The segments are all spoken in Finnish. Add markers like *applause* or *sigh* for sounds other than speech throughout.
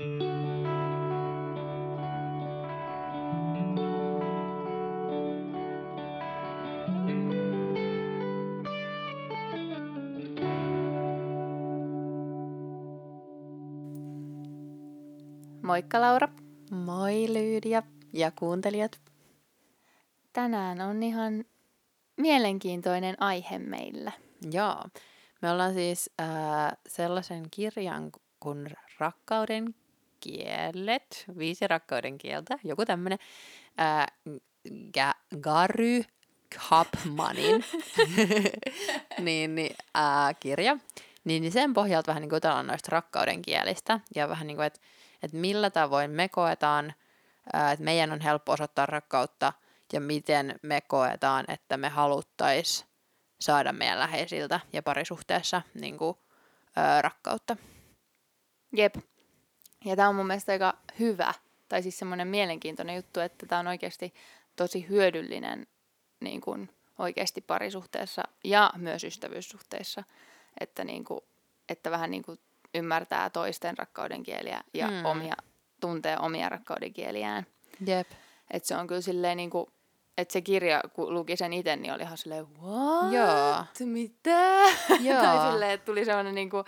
Moikka Laura. Moi Lyydia ja kuuntelijat. Tänään on ihan mielenkiintoinen aihe meillä. Joo, me ollaan siis äh, sellaisen kirjan kuin Rakkauden kielet, viisi rakkauden kieltä, joku tämmönen, äh, Ga- Gary Chapmanin *laughs* niin, niin, äh, kirja. Niin, niin sen pohjalta vähän niin kuin noista rakkauden kielistä ja vähän niin kuin, että että millä tavoin me koetaan, että meidän on helppo osoittaa rakkautta ja miten me koetaan, että me haluttaisiin saada meidän läheisiltä ja parisuhteessa niin kuin, ää, rakkautta. Jep. Ja tämä on mun mielestä aika hyvä, tai siis semmoinen mielenkiintoinen juttu, että tämä on oikeasti tosi hyödyllinen niin kuin oikeasti parisuhteessa ja myös ystävyyssuhteissa, että, niin kuin, että vähän niin kuin ymmärtää toisten rakkauden kieliä ja mm. omia, tuntee omia rakkauden kieliään. Jep. Et se on kyllä silleen niin kuin, että se kirja, kun luki sen itse, niin oli ihan silleen, what? Joo. Mitä? *laughs* Joo. tai silleen, että tuli sellainen niin kuin,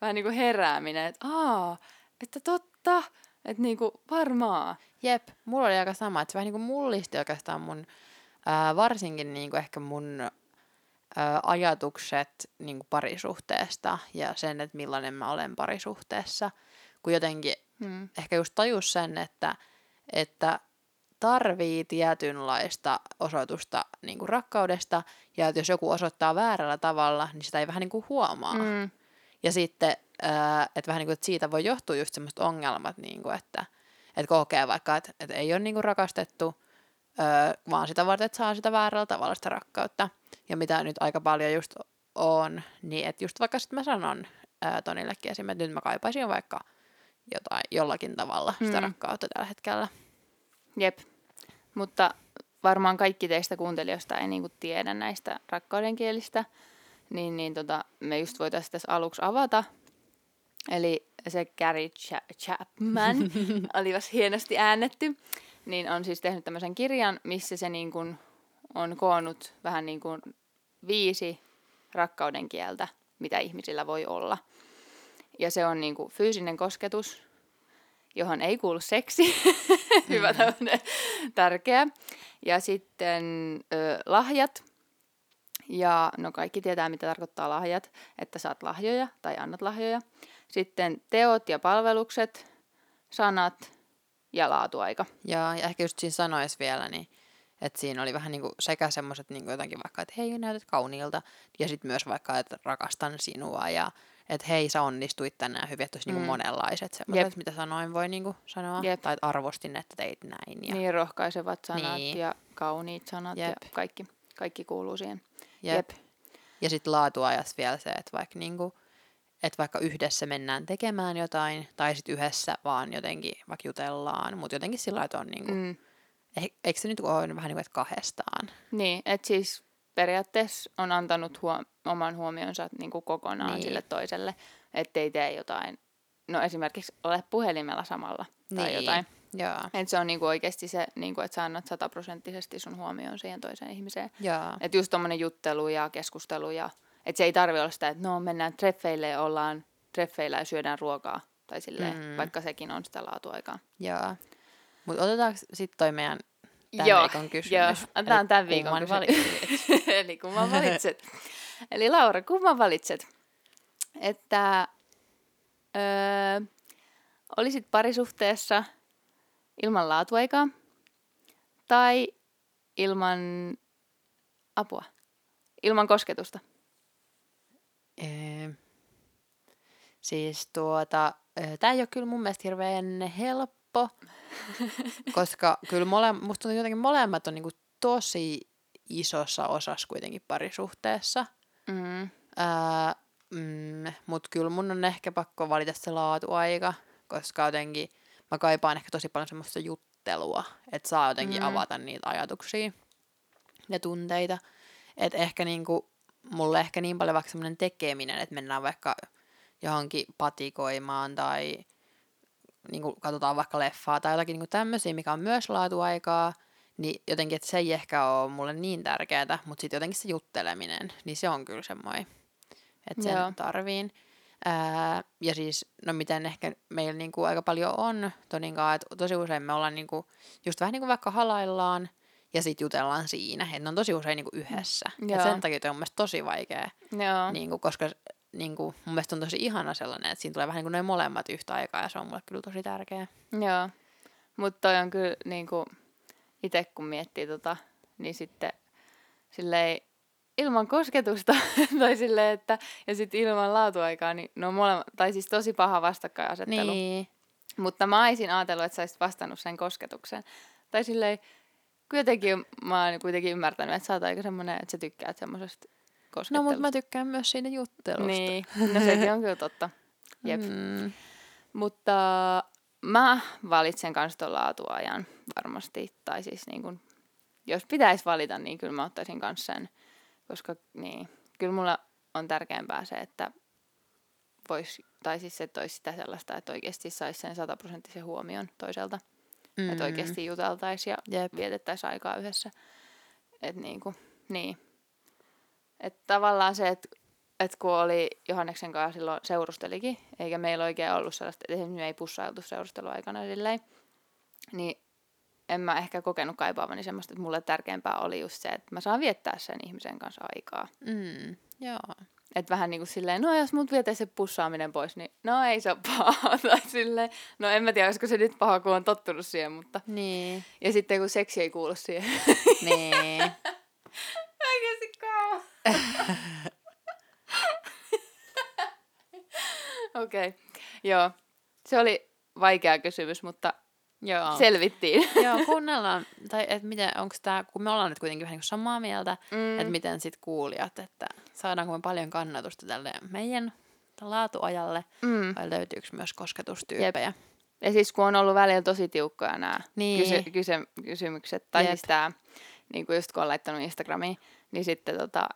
vähän niin kuin herääminen, että aa, että totta, että niin kuin varmaa. Jep, mulla oli aika sama, että se vähän niin kuin mullisti oikeastaan mun, ää, varsinkin niin kuin ehkä mun ajatukset niin kuin parisuhteesta ja sen, että millainen mä olen parisuhteessa, kun jotenkin hmm. ehkä just tajus sen, että, että tarvii tietynlaista osoitusta niin kuin rakkaudesta, ja että jos joku osoittaa väärällä tavalla, niin sitä ei vähän niin kuin huomaa. Hmm. Ja sitten, että vähän niin kuin, että siitä voi johtua just semmoista ongelmat, niin kuin, että, että kokee vaikka, että, että ei ole niin kuin rakastettu, vaan sitä varten, että saa sitä väärällä tavalla sitä rakkautta ja mitä nyt aika paljon just on, niin että just vaikka sitten mä sanon ää, Tonillekin esimerkiksi, että nyt mä kaipaisin vaikka jotain, jollakin tavalla sitä mm. rakkautta tällä hetkellä. Jep, mutta varmaan kaikki teistä kuuntelijoista ei niinku tiedä näistä rakkaudenkielistä, niin, niin tota, me just voitaisiin tässä aluksi avata. Eli se Gary Chapman, *laughs* olivat hienosti äännetty, niin on siis tehnyt tämmöisen kirjan, missä se niin kuin on koonnut vähän niin kuin viisi rakkauden kieltä, mitä ihmisillä voi olla. Ja se on niin kuin fyysinen kosketus, johon ei kuulu seksi. *laughs* Hyvä mm. tämmöinen tärkeä. Ja sitten ö, lahjat. Ja no kaikki tietää, mitä tarkoittaa lahjat, että saat lahjoja tai annat lahjoja. Sitten teot ja palvelukset, sanat ja laatuaika. Ja, ja ehkä just siinä sanois vielä, niin että siinä oli vähän niinku sekä semmoiset niinku jotenkin vaikka, että hei näytät kauniilta, ja sitten myös vaikka, että rakastan sinua, ja että hei sä onnistuit tänään hyvin, että olisi niinku mm. niinku monenlaiset semmoiset, mitä sanoin voi niinku sanoa, Jep. tai että arvostin, että teit näin. Ja... Niin, rohkaisevat sanat niin. ja kauniit sanat Jep. ja kaikki, kaikki kuuluu siihen. Jep. Jep. Ja sitten laatuajas vielä se, että vaikka niinku, että vaikka yhdessä mennään tekemään jotain, tai sitten yhdessä vaan jotenkin vaikka jutellaan, mutta jotenkin sillä että on niinku, mm eikö se nyt ole vähän niin kuin, että kahdestaan? Niin, että siis periaatteessa on antanut huom- oman huomionsa niin kuin kokonaan niin. sille toiselle, ettei tee jotain, no esimerkiksi ole puhelimella samalla tai niin. jotain. Että se on niinku oikeasti se, niinku, että sä annat sataprosenttisesti sun huomioon siihen toiseen ihmiseen. Että just tommonen juttelu ja keskustelu ja että se ei tarvi olla sitä, että no mennään treffeille ja ollaan treffeillä ja syödään ruokaa. Tai silleen, mm. vaikka sekin on sitä laatuaikaa. Joo. Mutta otetaanko sitten toi meidän tämän joo, viikon kysymys? Joo, otetaan tämän viikon kysymys. *laughs* Eli kumman valitset? Eli Laura, kumman valitset? Että öö, olisit parisuhteessa ilman laatuaikaa tai ilman apua, ilman kosketusta? Ee, siis tuota, tämä ei ole kyllä mun mielestä hirveän helppo, *laughs* koska kyllä mole, musta tuntuu jotenkin molemmat on niinku tosi isossa osassa kuitenkin parisuhteessa. Mm. Ää, mm, Mutta kyllä mun on ehkä pakko valita se laatuaika, koska jotenkin mä kaipaan ehkä tosi paljon semmoista juttelua, että saa jotenkin mm. avata niitä ajatuksia ja tunteita. Että ehkä niinku, mulle ehkä niin paljon vaikka semmoinen tekeminen, että mennään vaikka johonkin patikoimaan tai niin kuin katsotaan vaikka leffaa tai jotakin niin tämmöisiä, mikä on myös laatuaikaa, niin jotenkin, että se ei ehkä ole mulle niin tärkeää, mutta sitten jotenkin se jutteleminen, niin se on kyllä semmoinen, että sen Joo. tarviin. Ää, ja siis, no miten ehkä meillä niinku aika paljon on Toninkaan, että tosi usein me ollaan niinku, just vähän niinku vaikka halaillaan ja sitten jutellaan siinä, että ne on tosi usein niinku yhdessä. Ja Joo. sen takia toi on mun mielestä tosi vaikea, Joo. niinku, koska niinku, mun mielestä on tosi ihana sellainen, että siinä tulee vähän niinku noin molemmat yhtä aikaa ja se on mulle kyllä tosi tärkeä. Joo. Mutta toi on kyllä niinku, itse kun miettii tota, niin sitten silleen ilman kosketusta *laughs* tai silleen, että ja sitten ilman laatuaikaa, niin ne on molemmat, tai siis tosi paha vastakkainasettelu. Niin. Mutta mä olisin ajatellut, että sä olisit vastannut sen kosketuksen. Tai silleen, kun jotenkin mä oon kuitenkin ymmärtänyt, että sä oot aika semmonen, että sä tykkäät semmoisesta No, mutta mä tykkään myös siitä juttelusta. Niin, no sekin on kyllä totta. *laughs* Jep. Mm. Mutta mä valitsen kans ton laatuajan varmasti. Tai siis niin kun, jos pitäisi valita, niin kyllä mä ottaisin kans sen. Koska niin, kyllä mulla on tärkeämpää se, että vois, tai siis että olisi sitä sellaista, että oikeasti saisi sen sataprosenttisen huomion toiselta. Mm. Että oikeasti juteltaisiin ja Jep. vietettäisiin aikaa yhdessä. Että niin kuin, niin. Että tavallaan se, että et kun oli Johanneksen kanssa silloin seurustelikin, eikä meillä oikein ollut sellaista, että esimerkiksi me ei pussailtu seurusteluaikana silleen, niin en mä ehkä kokenut kaipaavani semmoista, että mulle tärkeämpää oli just se, että mä saan viettää sen ihmisen kanssa aikaa. Mm. Joo. Että vähän niin kuin silleen, no jos mut vietäisi se pussaaminen pois, niin no ei se ole paha. *laughs* tai silleen, no en mä tiedä, olisiko se nyt paha, kun on tottunut siihen, mutta... Niin. Ja sitten kun seksi ei kuulu siihen. *laughs* niin. Oikeasti kauan. *laughs* Okei, okay. joo. Se oli vaikea kysymys, mutta Joo. selvittiin. *laughs* Joo, *laughs* kuunnellaan, tai että miten, onko tämä, kun me ollaan nyt kuitenkin vähän niin samaa mieltä, mm. että miten sitten kuulijat, että saadaanko me paljon kannatusta tälle meidän laatuajalle, Mm. vai löytyykö myös kosketustyyppejä? Ja siis kun on ollut välillä tosi tiukkoja nämä Niin. kysy- kysy- kysymykset, tai Jep. siis tämä, niin kuin just kun on laittanut Instagramiin, niin sitten tota,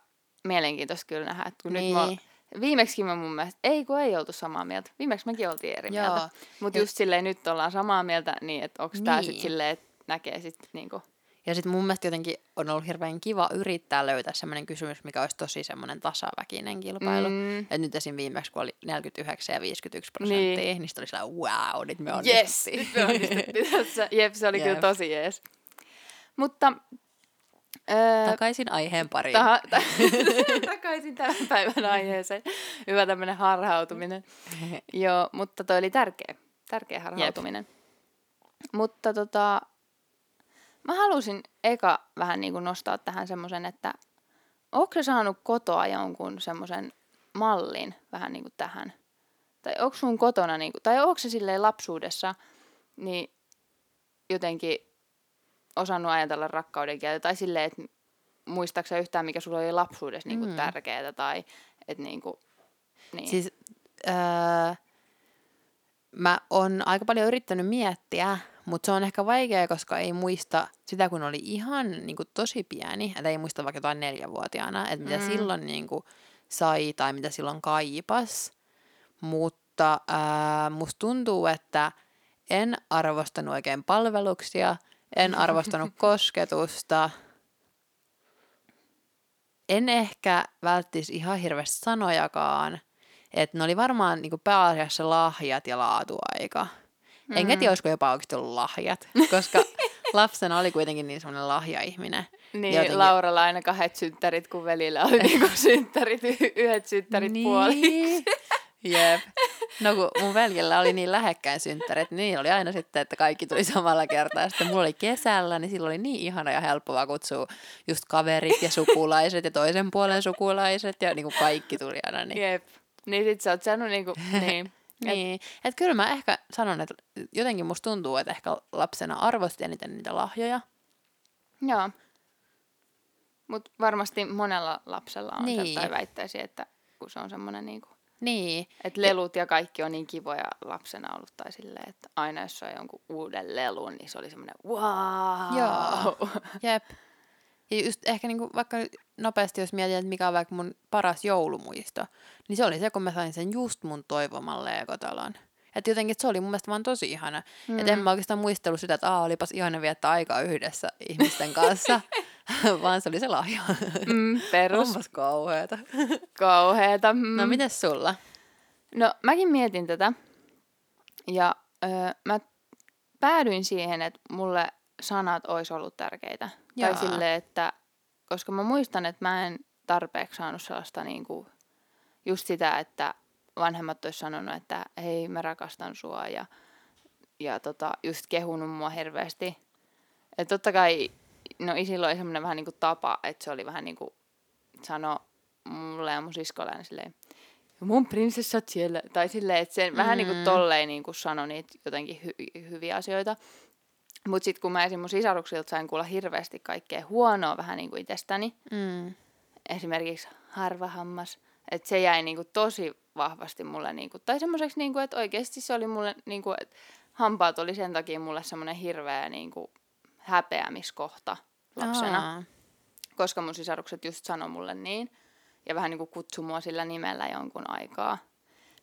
mielenkiintoista kyllä nähdä, että kun Niin. nyt mä, Viimeksi mä mun mielestä, ei kun ei oltu samaa mieltä. Viimeksi mekin oltiin eri Joo. mieltä. Mutta just silleen nyt ollaan samaa mieltä, niin että onko Niin. sitten silleen, että näkee sit niinku... Ja sitten mun mielestä jotenkin on ollut hirveän kiva yrittää löytää semmoinen kysymys, mikä olisi tosi semmoinen tasaväkinen kilpailu. Mm. Et nyt esim. viimeksi, kun oli 49 ja 51 prosenttia, Niin. niin, sitten oli sellainen, wow, nyt me yes! onnistuttiin. Nyt me onnistuttiin tässä. Jep, se oli Jep. kyllä tosi jees. Mutta... Öö, Takaisin aiheen pariin. ta- ta- *laughs* *laughs* takaisin tämän päivän aiheeseen. Hyvä tämmöinen harhautuminen. *laughs* Joo, mutta toi oli tärkeä. Tärkeä harhautuminen. Mutta tota, mä halusin eka vähän niin kuin nostaa tähän semmoisen, että onko se saanut kotoa jonkun semmoisen mallin vähän niin kuin tähän? Tai onko sun kotona, niin kuin, tai onko se silleen lapsuudessa, niin jotenkin osannut ajatella rakkauden kieltä, tai silleen, että muistaaksä yhtään, mikä sulla oli lapsuudessa niin kuin Mm. tärkeää, tai että niin kuin, niin. Siis öö, mä oon aika paljon yrittänyt miettiä, mutta se on ehkä vaikea, koska ei muista sitä, kun oli ihan niin kuin, tosi pieni, että ei muista vaikka jotain neljävuotiaana, että mitä Mm. mm. silloin niin kuin, sai tai mitä silloin kaipas. Mutta ää, musta tuntuu, että en arvostanut oikein palveluksia, en arvostanut kosketusta, en ehkä välttis ihan hirveästi sanojakaan, että ne oli varmaan niinku pääasiassa lahjat ja laatuaika. Mm. Enkä tiedä, olisiko jopa oikeasti ollut lahjat, *laughs* koska lapsena oli kuitenkin niin semmoinen lahjaihminen. Niin, jotenkin- Lauralla aina kahdet synttärit, kun velillä oli *laughs* niinku synttärit, y- yhdet synttärit niin. puoliksi. Jep. No kun mun veljellä oli niin lähekkäin synttärit, niin oli aina sitten, että kaikki tuli samalla kertaa. Sitten mulla oli kesällä, niin silloin oli niin ihana ja helppoa kutsua just kaverit ja sukulaiset ja toisen puolen sukulaiset ja niin kuin kaikki tuli aina. Niin, Jep. Niin sit sä oot saanut niinku, niin. *laughs* niin. Et kyllä mä ehkä sanon, että jotenkin musta tuntuu, että ehkä lapsena arvosti eniten niitä lahjoja. Joo. Mut varmasti monella lapsella on niin. Niin. se, tai väittäisi, että kun se on semmoinen niinku, Niin. että lelut ja kaikki on niin kivoja lapsena ollut, tai silleen, että aina jos sai jonkun uuden lelun, niin se oli semmoinen wow. Joo. Jep. Ja just ehkä niinku vaikka nopeasti, jos mietin, että mikä on vaikka mun paras joulumuisto, niin se oli se, kun mä sain sen just mun toivoman Legotalon. Että jotenkin se oli mun mielestä vaan tosi ihana. Mm. Että en mä oikeastaan muistellut sitä, että Aa, olipas ihana viettää aikaa yhdessä ihmisten kanssa, *laughs* *laughs* vaan se oli se lahja. Mm, *laughs* perus. Onpas kauheeta. *laughs* Kauheeta. Mm. No mites sulla? No mäkin mietin tätä ja öö, mä päädyin siihen, että mulle sanat olisi ollut tärkeitä. Jaa. Tai silleen, että koska mä muistan, että mä en tarpeeksi saanut sellaista niin kuin, just sitä, että vanhemmat olisi sanonut, että hei mä rakastan sua ja, ja tota, just kehunut mua hirveästi. Että totta kai, no isillä oli semmoinen vähän niin kuin tapa, että se oli vähän niin kuin sano mulle ja mun siskolle aina silleen, mun prinsessat siellä, tai silleen, että se mm. vähän niin kuin tolleen niin kuin sanoi niitä jotenkin hy- hyviä asioita. Mutta sitten kun mä esim. mun sisaruksilta sain kuulla hirveästi kaikkea huonoa vähän niin kuin itsestäni, mm. esimerkiksi harvahammas, että se jäi niin kuin tosi vahvasti mulle, niin kuin, tai semmoiseksi, niin kuin, että oikeasti se oli mulle, niin kuin, että hampaat oli sen takia mulle semmoinen hirveä niin kuin, häpeämiskohta lapsena. Aa. Koska mun sisarukset just sanoi mulle niin, ja vähän niin kuin kutsui mua sillä nimellä jonkun aikaa.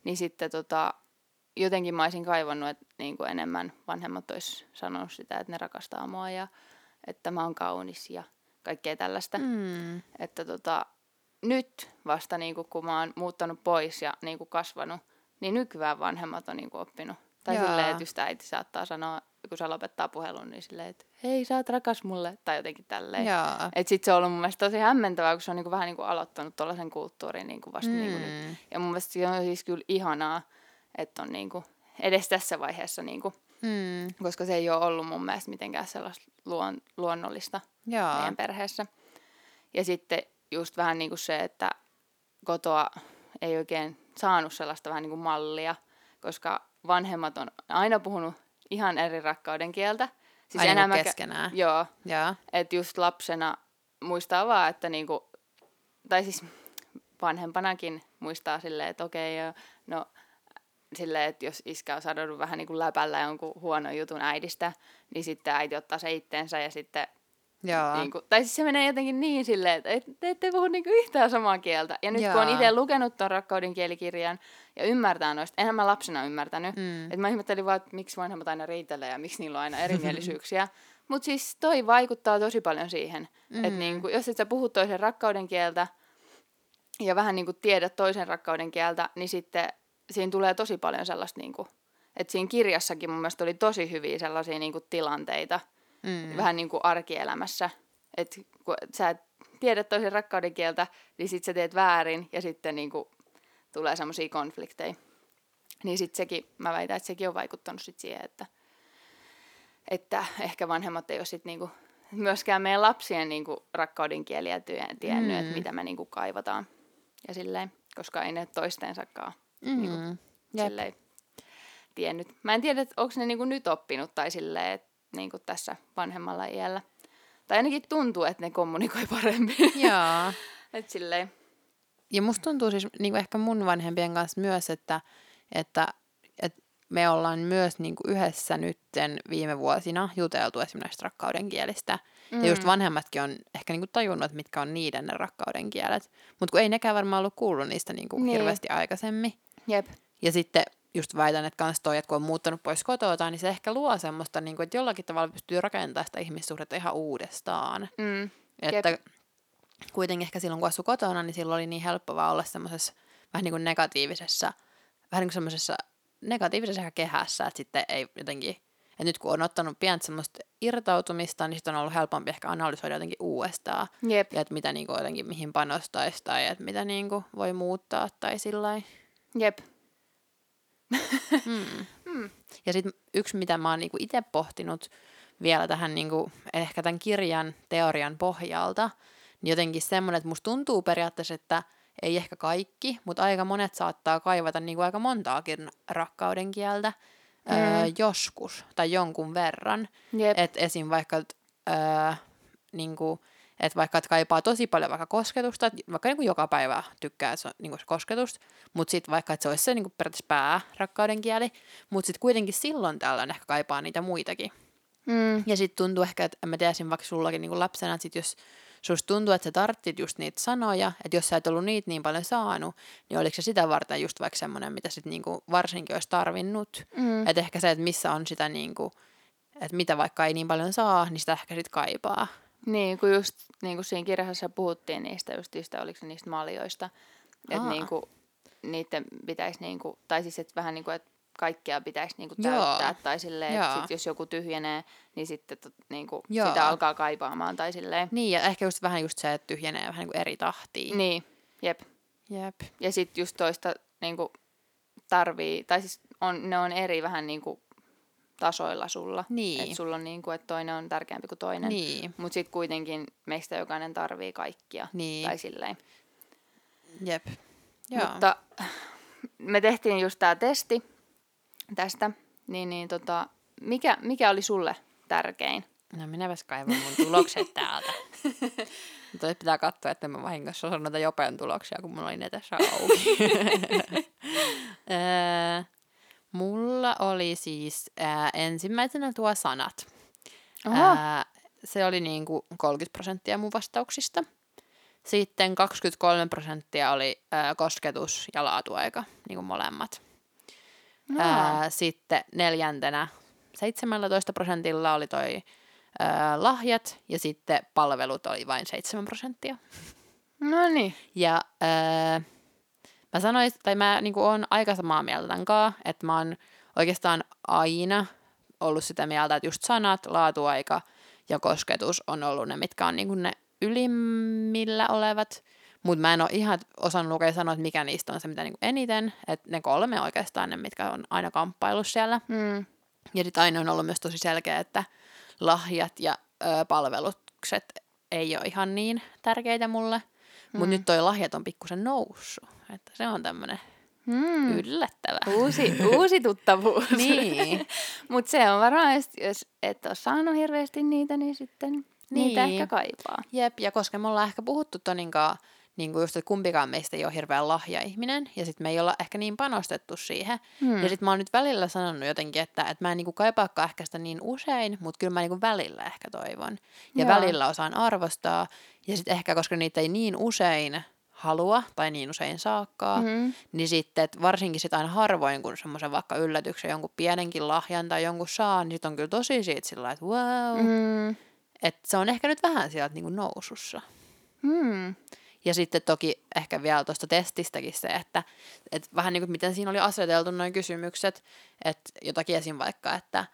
Niin sitten tota, jotenkin mä olisin kaivannut, että niin kuin enemmän vanhemmat olisi sanonut sitä, että ne rakastaa mua ja että mä oon kaunis ja kaikkea tällaista. Mm. Että tota, nyt vasta niin kuin, kun mä oon muuttanut pois ja niin kuin kasvanut, niin nykyään vanhemmat on niin kuin oppinut. Tai Jaa. silleen, että just äiti saattaa sanoa, kun se lopettaa puhelun, niin silleen, että hei, sä oot rakas mulle, tai jotenkin tälleen. Että sit se on ollut mun mielestä tosi hämmentävää, kun se on niin kuin vähän niin kuin aloittanut tuollaisen kulttuurin niin kuin vasta mm. niin kuin nyt. Ja mun mielestä se on siis kyllä ihanaa, että on niin kuin edes tässä vaiheessa, niin kuin, mm. koska se ei ole ollut mun mielestä mitenkään sellaista luon, luonnollista Jaa. meidän perheessä. Ja sitten just vähän niin kuin se, että kotoa ei oikein saanut sellaista vähän niin kuin mallia, koska vanhemmat on aina puhunut ihan eri rakkauden kieltä. Siis Aina enemmän keskenään. Joo. Joo. Että just lapsena muistaa vaan, että niinku, tai siis vanhempanakin muistaa silleen, että okei, no silleen, että jos iskä on sadonnut vähän niin kuin läpällä jonkun huonon jutun äidistä, niin sitten äiti ottaa se itteensä ja sitten Joo. Niin kuin, tai siis se menee jotenkin niin silleen, että et, te ette puhu niin yhtään samaa kieltä. Ja nyt Joo. kun on itse lukenut tuon rakkauden kielikirjan ja ymmärtää noista, enhän mä lapsena ymmärtänyt. Mm. Että mä ihmettelin vaan, että miksi vanhemmat aina riitelee ja miksi niillä on aina *laughs* erimielisyyksiä. Mutta siis toi vaikuttaa tosi paljon siihen, mm. että niin kuin, jos et sä puhut toisen rakkauden kieltä ja vähän niin kuin tiedät toisen rakkauden kieltä, niin sitten siinä tulee tosi paljon sellaista, niin kuin, että siinä kirjassakin mun mielestä oli tosi hyviä sellaisia niin kuin tilanteita, mm. vähän niin kuin arkielämässä, että kun sä et tiedä toisen rakkauden kieltä, niin sit sä teet väärin ja sitten niin kuin, tulee semmoisia konflikteja. Niin sitten sekin, mä väitän, että sekin on vaikuttanut sit siihen, että, että ehkä vanhemmat ei ole sit niinku, myöskään meidän lapsien niinku rakkauden kieliä tiennyt, mm. että mitä me niinku kaivataan. Ja silleen, koska ei ne toistensakaan mm. niinku, silleen, tiennyt. Mä en tiedä, onko ne niinku nyt oppinut tai silleen, että niinku tässä vanhemmalla iällä. Tai ainakin tuntuu, että ne kommunikoi *laughs* paremmin. Joo. Et silleen. Ja musta tuntuu siis niin kuin ehkä mun vanhempien kanssa myös, että, että, että me ollaan myös niin kuin yhdessä nytten viime vuosina juteltu esimerkiksi rakkauden kielistä. Mm. Ja just mm. vanhemmatkin on ehkä niin kuin tajunnut, että mitkä on niiden ne rakkauden kielet. Mutta kun ei nekään varmaan ollut kuullut niistä niin kuin niin. hirveästi aikaisemmin. Jep. Ja sitten just väitän, että kans toi, että kun on muuttanut pois kotoa, niin se ehkä luo semmoista, niin kuin, että jollakin tavalla pystyy rakentamaan sitä ihmissuhdetta ihan uudestaan. Mm. Että Jep. kuitenkin ehkä silloin, kun asui kotona, niin silloin oli niin helppo vaan olla semmoisessa vähän niin kuin negatiivisessa, vähän niin kuin semmoisessa negatiivisessa kehässä, että sitten ei jotenkin, että nyt kun on ottanut pientä semmoista irtautumista, niin sitten on ollut helpompi ehkä analysoida jotenkin uudestaan. Jep. Ja että mitä niin kuin jotenkin, mihin panostaisi tai että mitä niin kuin voi muuttaa tai sillä Jep. Mm. Mm. Ja sitten yksi, mitä mä oon niinku itse pohtinut vielä tähän niinku, ehkä tämän kirjan teorian pohjalta, niin jotenkin semmoinen, että musta tuntuu periaatteessa, että ei ehkä kaikki, mutta aika monet saattaa kaivata niinku aika montaakin rakkauden kieltä mm. öö, joskus tai jonkun verran. Että esim. vaikka öö, niinku, että vaikka et kaipaa tosi paljon vaikka kosketusta, vaikka niin kuin joka päivä tykkää se niin kuin se kosketus, mutta sitten vaikka että se olisi se niin kuin periaatteessa pää rakkauden kieli, mutta sitten kuitenkin silloin tällöin ehkä kaipaa niitä muitakin. Mm. Ja sitten tuntuu ehkä, että en mä tiedä, vaikka sullakin niin kuin lapsena, että sit jos susta tuntuu, että sä tarttit just niitä sanoja, että jos sä et ollut niitä niin paljon saanut, niin oliko se sitä varten just vaikka semmoinen, mitä sit niinku varsinkin olisi tarvinnut. Mm. Että ehkä se, että missä on sitä niinku, että mitä vaikka ei niin paljon saa, niin sitä ehkä sit kaipaa. Niin, kun just niin kuin siinä kirjassa puhuttiin niistä just niistä, oliko niistä maljoista, että niin kuin, niiden pitäisi, niin kuin, tai siis että vähän niin kuin, että kaikkea pitäisi niinku täyttää, Joo. tai silleen, että sit jos joku tyhjenee, niin sitten tot, niinku, sitä alkaa kaipaamaan, tai silleen. Niin, ja ehkä just vähän just se, että tyhjenee vähän niinku eri tahtiin. Niin, jep. Jep. Ja sitten just toista niinku, tarvii, tai siis on, ne on eri vähän niinku tasoilla sulla. Niin. Että sulla on niin kuin, että toinen on tärkeämpi kuin toinen. Niin. Mutta sitten kuitenkin meistä jokainen tarvii kaikkia. Niin. Tai silleen. Jep. Joo. Mutta me tehtiin just tämä testi tästä. Niin, niin tota, mikä, mikä oli sulle tärkein? No minäpäs kaivan mun tulokset täältä. *laughs* Mutta pitää katsoa, että mä vahingossa osaan noita jopen tuloksia, kun mulla oli ne tässä auki. *laughs* Mulla oli siis ää, ensimmäisenä tuo sanat. Ää, se oli niin kuin 30 prosenttia mun vastauksista. Sitten 23 prosenttia oli ää, kosketus ja laatuaika, niin kuin molemmat. Ää, sitten neljäntenä 17 prosentilla oli toi ää, lahjat ja sitten palvelut oli vain 7 prosenttia. No niin. Ja ää, Mä sanoin, tai mä niin oon aika samaa mieltä tämän kanssa, että mä oon oikeastaan aina ollut sitä mieltä, että just sanat, laatuaika ja kosketus on ollut ne, mitkä on niin ne ylimmillä olevat. Mutta mä en ole ihan osannut lukea sanoa, että mikä niistä on se, mitä niin eniten. Että ne kolme oikeastaan ne, mitkä on aina kamppailu siellä. Mm. Ja sitten aina on ollut myös tosi selkeä, että lahjat ja ö, palvelukset ei ole ihan niin tärkeitä mulle. Mutta mm. nyt toi lahjat on pikkusen noussut. Että se on tämmöinen mm. yllättävä. Uusi, uusi tuttavuus. *laughs* niin. Mutta se on varmaan, jos et ole saanut hirveästi niitä, niin sitten niin. niitä ehkä kaipaa. Jep, ja koska me ollaan ehkä puhuttu Toninkaan, niin kuin just, että kumpikaan meistä ei ole hirveän lahja-ihminen, ja sitten me ei olla ehkä niin panostettu siihen. Hmm. Ja sitten mä oon nyt välillä sanonut jotenkin, että, että mä en niin kaipaakaan ehkä sitä niin usein, mutta kyllä mä niin välillä ehkä toivon. Ja Joo. välillä osaan arvostaa, ja sitten ehkä koska niitä ei niin usein halua tai niin usein saakkaa, mm-hmm. niin sitten että varsinkin sit aina harvoin, kun semmoisen vaikka yllätyksen jonkun pienenkin lahjan tai jonkun saa, niin sitten on kyllä tosi siitä sillä että wow. Mm. Että se on ehkä nyt vähän sieltä niin kuin nousussa. Mm. Ja sitten toki ehkä vielä tuosta testistäkin se, että, että vähän niin kuin miten siinä oli aseteltu noin kysymykset, että jotakin esim. vaikka, että,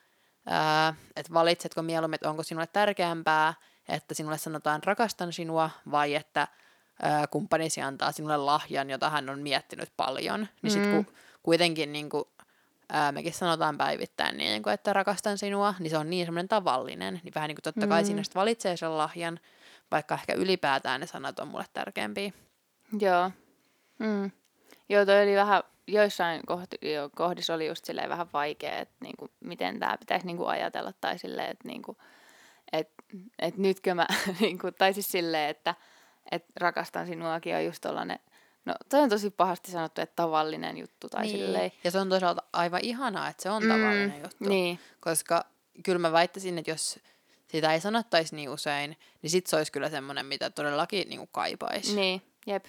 ää, että valitsetko mieluummin, että onko sinulle tärkeämpää, että sinulle sanotaan rakastan sinua vai että kumppanisi antaa sinulle lahjan, jota hän on miettinyt paljon, niin mm. sitten kun kuitenkin niin kuin, ää, mekin sanotaan päivittäin, niin kuin, että rakastan sinua, niin se on niin semmoinen tavallinen, niin vähän niin kuin totta kai mm. siinä sitten valitsee sen lahjan, vaikka ehkä ylipäätään ne sanat on mulle tärkeämpiä. Joo. Mm. Joo, toi oli vähän, joissain kohti, jo, kohdissa oli just silleen vähän vaikea, että niinku, miten tämä pitäisi niinku ajatella, tai silleen, että niinku, et, et nytkö mä, *laughs* niinku, tai siis silleen, että että rakastan sinuakin on just tollanen, no toi on tosi pahasti sanottu, että tavallinen juttu tai niin. silleen. Ja se on toisaalta aivan ihanaa, että se on mm, tavallinen juttu. Niin. Koska kyllä mä väittäisin, että jos sitä ei sanottaisi niin usein, niin sit se olisi kyllä semmoinen, mitä todellakin niin kaipaisi. Niin, jep.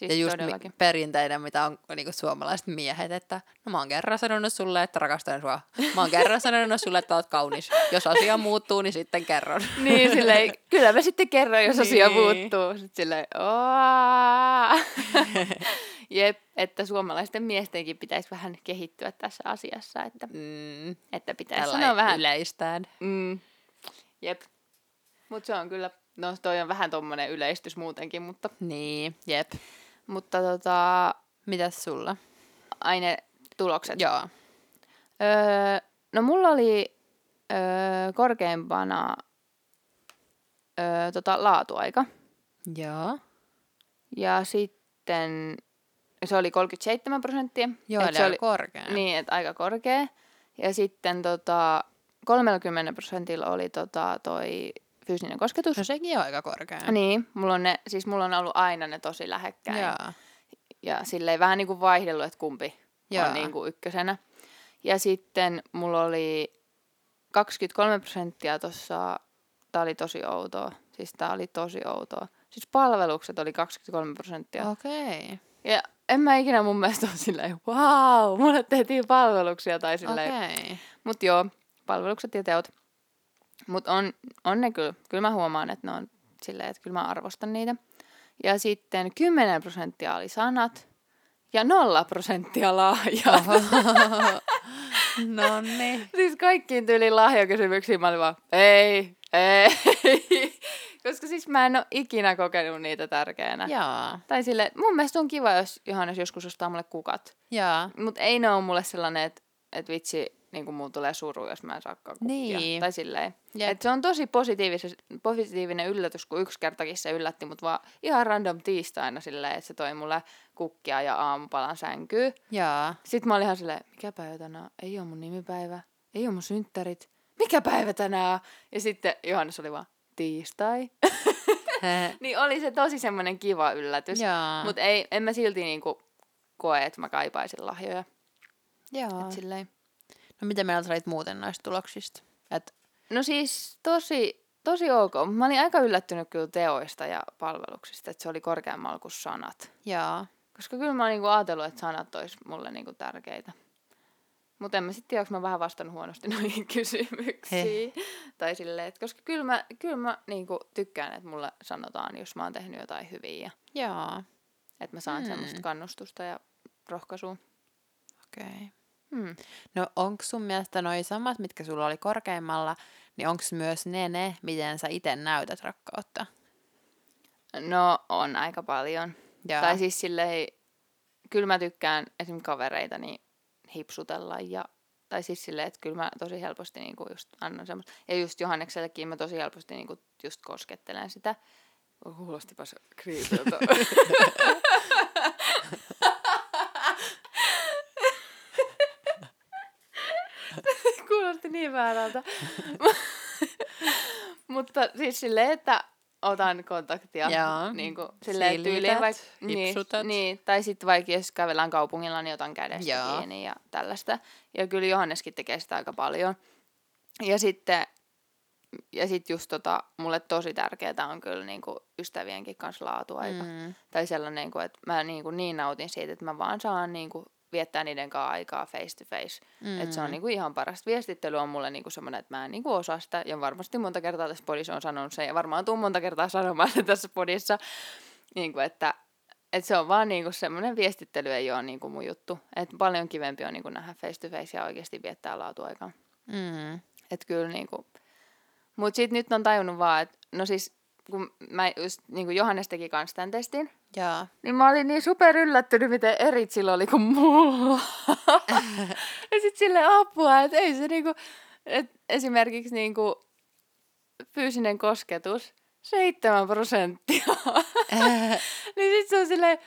Siis ja just todellakin. perinteinen, mitä on niinku suomalaiset miehet, että no mä oon kerran sanonut sulle, että rakastan sua. Mä oon kerran sanonut sulle, että oot kaunis. Jos asia muuttuu, niin sitten kerron. *laughs* niin, silleen, kyllä mä sitten kerron, jos asia niin. muuttuu. Sitten silleen, *laughs* Jep, että suomalaisten miestenkin pitäisi vähän kehittyä tässä asiassa, että, mm, että pitäisi sanoa vähän... yleistään. Mm, jep. Mutta se on kyllä, no toi on vähän tommonen yleistys muutenkin, mutta... Niin, jep. Mutta tota... Mitäs sulla? Ainetulokset. Joo. Öö, no mulla oli öö, korkeimpana öö, tota, laatuaika. Joo. Ja sitten se oli 37 prosenttia. Joo, eli se oli korkea. Niin, että aika korkea. Ja sitten tota, 30 prosentilla oli tota, toi fyysinen kosketus. No sekin on aika korkea. Niin, mulla on, ne, siis mulla on ollut aina ne tosi lähekkäin. Jaa. Ja silleen vähän niin kuin vaihdellut, että kumpi Jaa. on niin kuin ykkösenä. Ja sitten mulla oli 23 prosenttia tuossa, tää oli tosi outoa, Siis tää oli tosi outoa. Siis palvelukset oli 23 prosenttia. Okei. Okay. Ja en mä ikinä mun mielestä ole silleen, wow, mulle tehtiin palveluksia tai silleen. Okei. Mut joo, palvelukset ja teot. Mut on, on ne kyllä, kyllä mä huomaan, että ne on silleen, että kyllä mä arvostan niitä. Ja sitten 10 prosenttia oli sanat ja nolla prosenttia lahjat. *laughs* no niin. siis kaikkiin tyyliin lahjakysymyksiin mä olin vaan, ei, ei. *laughs* Koska siis mä en ole ikinä kokenut niitä tärkeänä. Joo. Tai sille, mun mielestä on kiva, jos Johannes joskus ostaa mulle kukat. Joo. Mut ei ne ole mulle sellainen, että et vitsi, niin kuin mulla tulee suru, jos mä en saakaan kukkia. Niin. Tai silleen. Jep. Et se on tosi positiivinen, yllätys, kun yksi kertakin se yllätti mut vaan ihan random tiistaina silleen, että se toi mulle kukkia ja aamupalan sänkyy. Joo. Sitten mä olin ihan silleen, mikä päivä tänään? Ei ole mun nimipäivä, ei ole mun synttärit. Mikä päivä tänään? Ja sitten Johannes oli vaan, tiistai. *laughs* niin oli se tosi semmoinen kiva yllätys. Mutta ei, en mä silti niinku koe, että mä kaipaisin lahjoja. Joo. Et silleen. No miten mieltä sä olit muuten noista tuloksista? Et, No siis tosi, tosi ok. Mä olin aika yllättynyt kyllä teoista ja palveluksista, että se oli korkeammalla kuin sanat. joo. Koska kyllä mä oon niinku ajatellut, että sanat olisi mulle niinku tärkeitä. Mutta en mä sitten tiedä, onko mä vähän vastannut huonosti *laughs* noihin kysymyksiin. tai silleen, että koska kyllä mä, kyllä mä niinku tykkään, että mulle sanotaan, jos mä oon tehnyt jotain hyviä. Ja Joo. että mä saan Hmm. semmoista kannustusta ja rohkaisua. Okei. Okay. Hmm. No onko sun mielestä noi samat, mitkä sulla oli korkeimmalla, niin onko myös ne ne, miten sä itse näytät rakkautta? No on aika paljon. Joo. Tai siis silleen, kyllä mä tykkään esimerkiksi kavereitani hipsutella ja tai siis silleen, että kyllä mä tosi helposti niinku just annan semmoista. Ja just Johanneksellekin mä tosi helposti niinku just koskettelen sitä. Kuulostipas kriipiltä. *laughs* Kuulosti niin väärältä. *laughs* Mutta siis silleen, että otan kontaktia. Joo. Niin kuin, silleen Sillität, tyyliin vaikka... Niin, niin, tai sitten vaikka jos kävellään kaupungilla, niin otan kädestä Joo. kiinni ja tällaista. Ja kyllä Johanneskin tekee sitä aika paljon. Ja sitten ja sit just tota, mulle tosi tärkeää on kyllä niinku ystävienkin kanssa laatuaika. Mm. Tai sellainen, niinku, että mä niinku niin nautin siitä, että mä vaan saan niinku viettää niiden kanssa aikaa face to face. Mm. Että se on niinku ihan parasta. Viestittely on mulle niinku semmoinen, että mä en niinku osaa sitä. Ja varmasti monta kertaa tässä podissa on sanonut sen. Ja varmaan tuun monta kertaa sanomaan sen tässä podissa. Niinku, että et se on vaan niinku semmoinen viestittely ei ole niinku mun juttu. Et paljon kivempi on niinku nähdä face to face ja oikeasti viettää laatuaikaa. Mm. Että kyllä niinku... Mut sit nyt on tajunnut vaan, että no siis kun mä just niinku Johannes teki kans tämän testin, Joo. niin mä olin niin super yllättynyt, miten erit sillä oli kuin mulla. *laughs* ja sit sille apua, että ei se niinku, et esimerkiksi niinku fyysinen kosketus, seitsemän prosenttia. *laughs* niin sit se on silleen,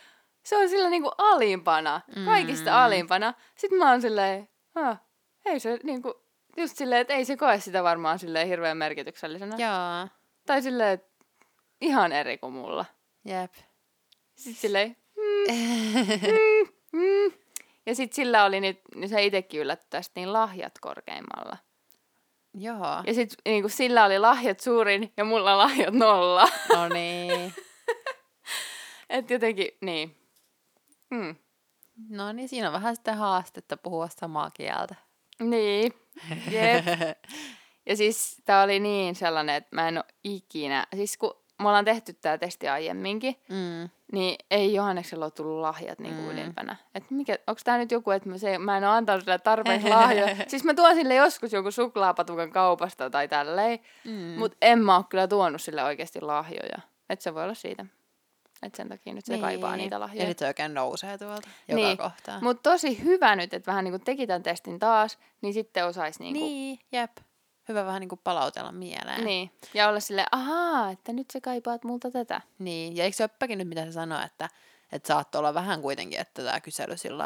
se on sillä niinku alimpana, kaikista Mm. alimpana. Sitten mä oon silleen, ei se niinku, just silleen, että ei se koe sitä varmaan silleen hirveän merkityksellisenä. Joo. Tai silleen, että ihan eri kuin mulla. Jep. Sitten silleen, *laughs* mm, mm, mm. Ja sitten sillä oli nyt, niin se itsekin yllätty tästä, niin lahjat korkeimmalla. Joo. Ja sitten niin sillä oli lahjat suurin ja mulla lahjat nolla. No niin. *laughs* että jotenkin, niin. Mm. No niin, siinä on vähän sitten haastetta puhua samaa kieltä. Niin, *laughs* jep. ja siis tää oli niin sellainen, että mä en ole ikinä, siis kun me ollaan tehty tää testi aiemminkin, Mm. niin ei Johanneksella ole tullut lahjat niin kuin Mm. ylimpänä. Et mikä, onks tää nyt joku, että mä, se, mä en ole antanut sille tarpeeksi *laughs* lahjoja. siis mä tuon sille joskus joku suklaapatukan kaupasta tai tälleen, Mm. mutta en mä oo kyllä tuonut sille oikeasti lahjoja. Et se voi olla siitä. Et sen takia nyt se niin. kaipaa niitä Ja lahjoja. nyt se oikein nousee tuolta joka Niin. kohtaan. Mutta tosi hyvä nyt, että vähän niin kuin teki tämän testin taas, niin sitten osaisi niin kuin, Niin, jep. Hyvä vähän niin kuin palautella mieleen. niin. Ja olla silleen, ahaa, että nyt sä kaipaat multa tätä. Niin, ja eikö se Öppäkin nyt mitä se sanoi, että, että saattoi olla vähän kuitenkin, että tämä kysely sillä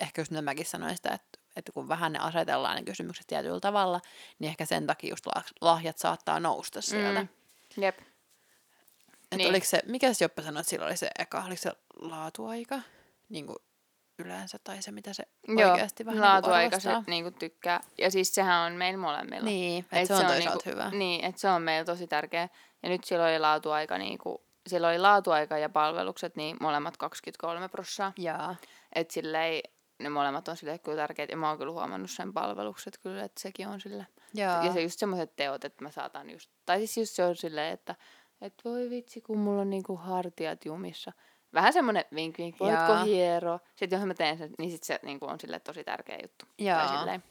ehkä just nyt mäkin sanoin sitä, että, että kun vähän ne asetellaan ne kysymykset tietyllä tavalla, niin ehkä sen takia just lah- lahjat saattaa nousta sieltä. Mm. Mm. Jep. Että Niin. oliko se, mikä se Joppe sanoi, että sillä oli se eka, oliko se laatuaika niin kuin yleensä, tai se mitä se oikeasti vähän laatuaika niin se arvostaa? niinku tykkää. Ja siis sehän on meillä molemmilla. Niin, että Et se on toisaalta niinku, hyvä. Niin, että se on meillä tosi tärkeä. Ja nyt siellä oli laatuaika, niin kuin, siellä oli laatuaika ja palvelukset, niin molemmat 23 prosenttia. Jaa. Että silleen, ne molemmat on sille kyllä tärkeitä. Ja mä oon kyllä huomannut sen palvelukset kyllä, että sekin on sille. Jaa. Ja se just semmoiset teot, että mä saatan just, tai siis just se on silleen, että et voi vitsi, kun mulla on niinku hartiat jumissa. Vähän semmoinen vink vink, voitko Jaa. hiero? Sitten jos mä teen sen, niin sit se niinku on sille tosi tärkeä juttu. Jaa. silleen.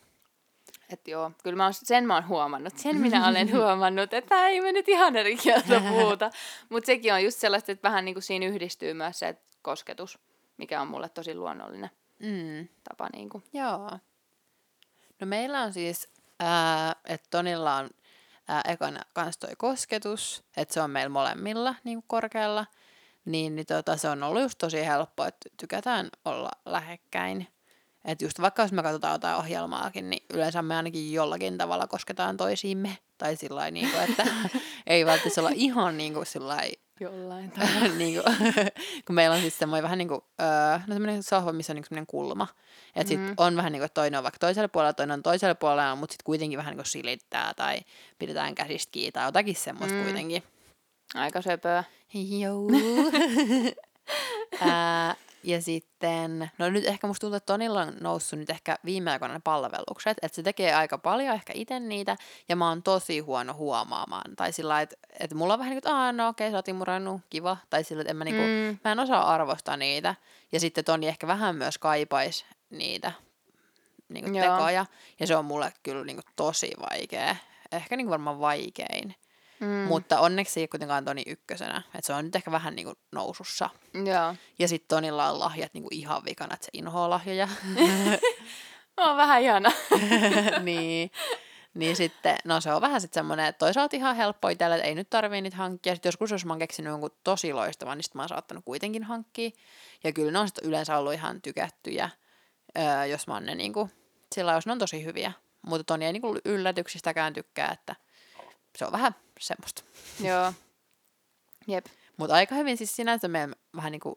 Että joo, kyllä mä oon, sen mä oon huomannut, sen minä olen *laughs* huomannut, että ei me nyt ihan eri kieltä puhuta. Mutta sekin on just sellaista, että vähän niinku siinä yhdistyy myös se kosketus, mikä on mulle tosi luonnollinen Mm. tapa. Niinku. Joo. No meillä on siis, että Tonilla on ää, ekana kans toi kosketus, että se on meillä molemmilla niin kuin korkealla, niin, niin tota, se on ollut just tosi helppo, että tykätään olla lähekkäin. Että just vaikka jos me katsotaan jotain ohjelmaakin, niin yleensä me ainakin jollakin tavalla kosketaan toisiimme. Tai sillä niin kuin, että *laughs* ei välttämättä olla ihan niin kuin sillä Jollain *laughs* niin kuin, kun meillä on siis semmoinen vähän niin kuin, öö, no semmoinen sohva, missä on niin semmoinen kulma. Että sit Mhm. on vähän niin kuin, että toinen on vaikka toisella puolella, toinen on toisella puolella, mutta sitten kuitenkin vähän niin kuin silittää tai pidetään käsistä kiinni tai jotakin semmoista Mm. kuitenkin. Aika söpöä. Joo. *laughs* Ää, ja sitten, no nyt ehkä musta tuntuu, että Tonilla on noussut nyt ehkä viime aikoina ne palvelukset, että se tekee aika paljon ehkä itse niitä, ja mä oon tosi huono huomaamaan. Tai sillä että, että mulla on vähän niin kuin, että no okei, sä oot imurannut, kiva. Tai sillä, että en mä, niin kuin, Mm. mä en osaa arvostaa niitä. Ja sitten Toni ehkä vähän myös kaipais niitä niin kuin Joo. tekoja, ja se on mulle kyllä niin kuin tosi vaikea. Ehkä niin kuin varmaan vaikein. Mm. Mutta onneksi se ei kuitenkaan Toni ykkösenä. Että se on nyt ehkä vähän niinku nousussa. Joo. Ja sitten Tonilla on lahjat niinku ihan vikana, että se inhoaa lahjoja. *laughs* On vähän ihana. *laughs* niin. Niin sitten, no se on vähän sitten semmoinen, että toisaalta ihan helppo itselle, että ei nyt tarvii niitä hankkia. Sitten joskus, jos mä oon keksinyt jonkun tosi loistavan, niin sitten mä oon saattanut kuitenkin hankkia. Ja kyllä ne on sit yleensä ollut ihan tykättyjä, öö, jos mä oon ne niinku, sillä jos ne on tosi hyviä. Mutta Toni ei niinku yllätyksistäkään tykkää, että se on vähän semmoista. Joo. Jep. Mutta aika hyvin siis sinänsä me vähän niin kuin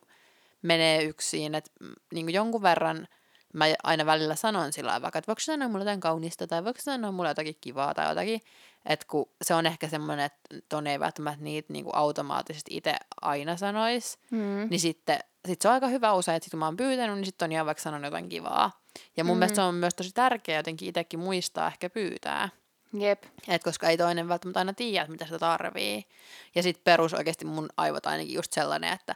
menee yksin, että niin jonkun verran mä aina välillä sanon sillä lailla vaikka, että voiko sanoa mulle jotain kaunista tai voiko sanoa mulle jotakin kivaa tai jotakin, että kun se on ehkä semmoinen, että ton ei välttämättä niitä niin kuin automaattisesti itse aina sanois, Mm. niin sitten sit se on aika hyvä usein, että sit kun mä oon pyytänyt, niin sitten on ihan vaikka sanonut jotain kivaa. Ja mun mm. mielestä se on myös tosi tärkeää jotenkin itsekin muistaa ehkä pyytää. Jep. Et koska ei toinen välttämättä aina tiedä, mitä sitä tarvii. Ja sitten perus oikeasti mun aivot ainakin just sellainen, että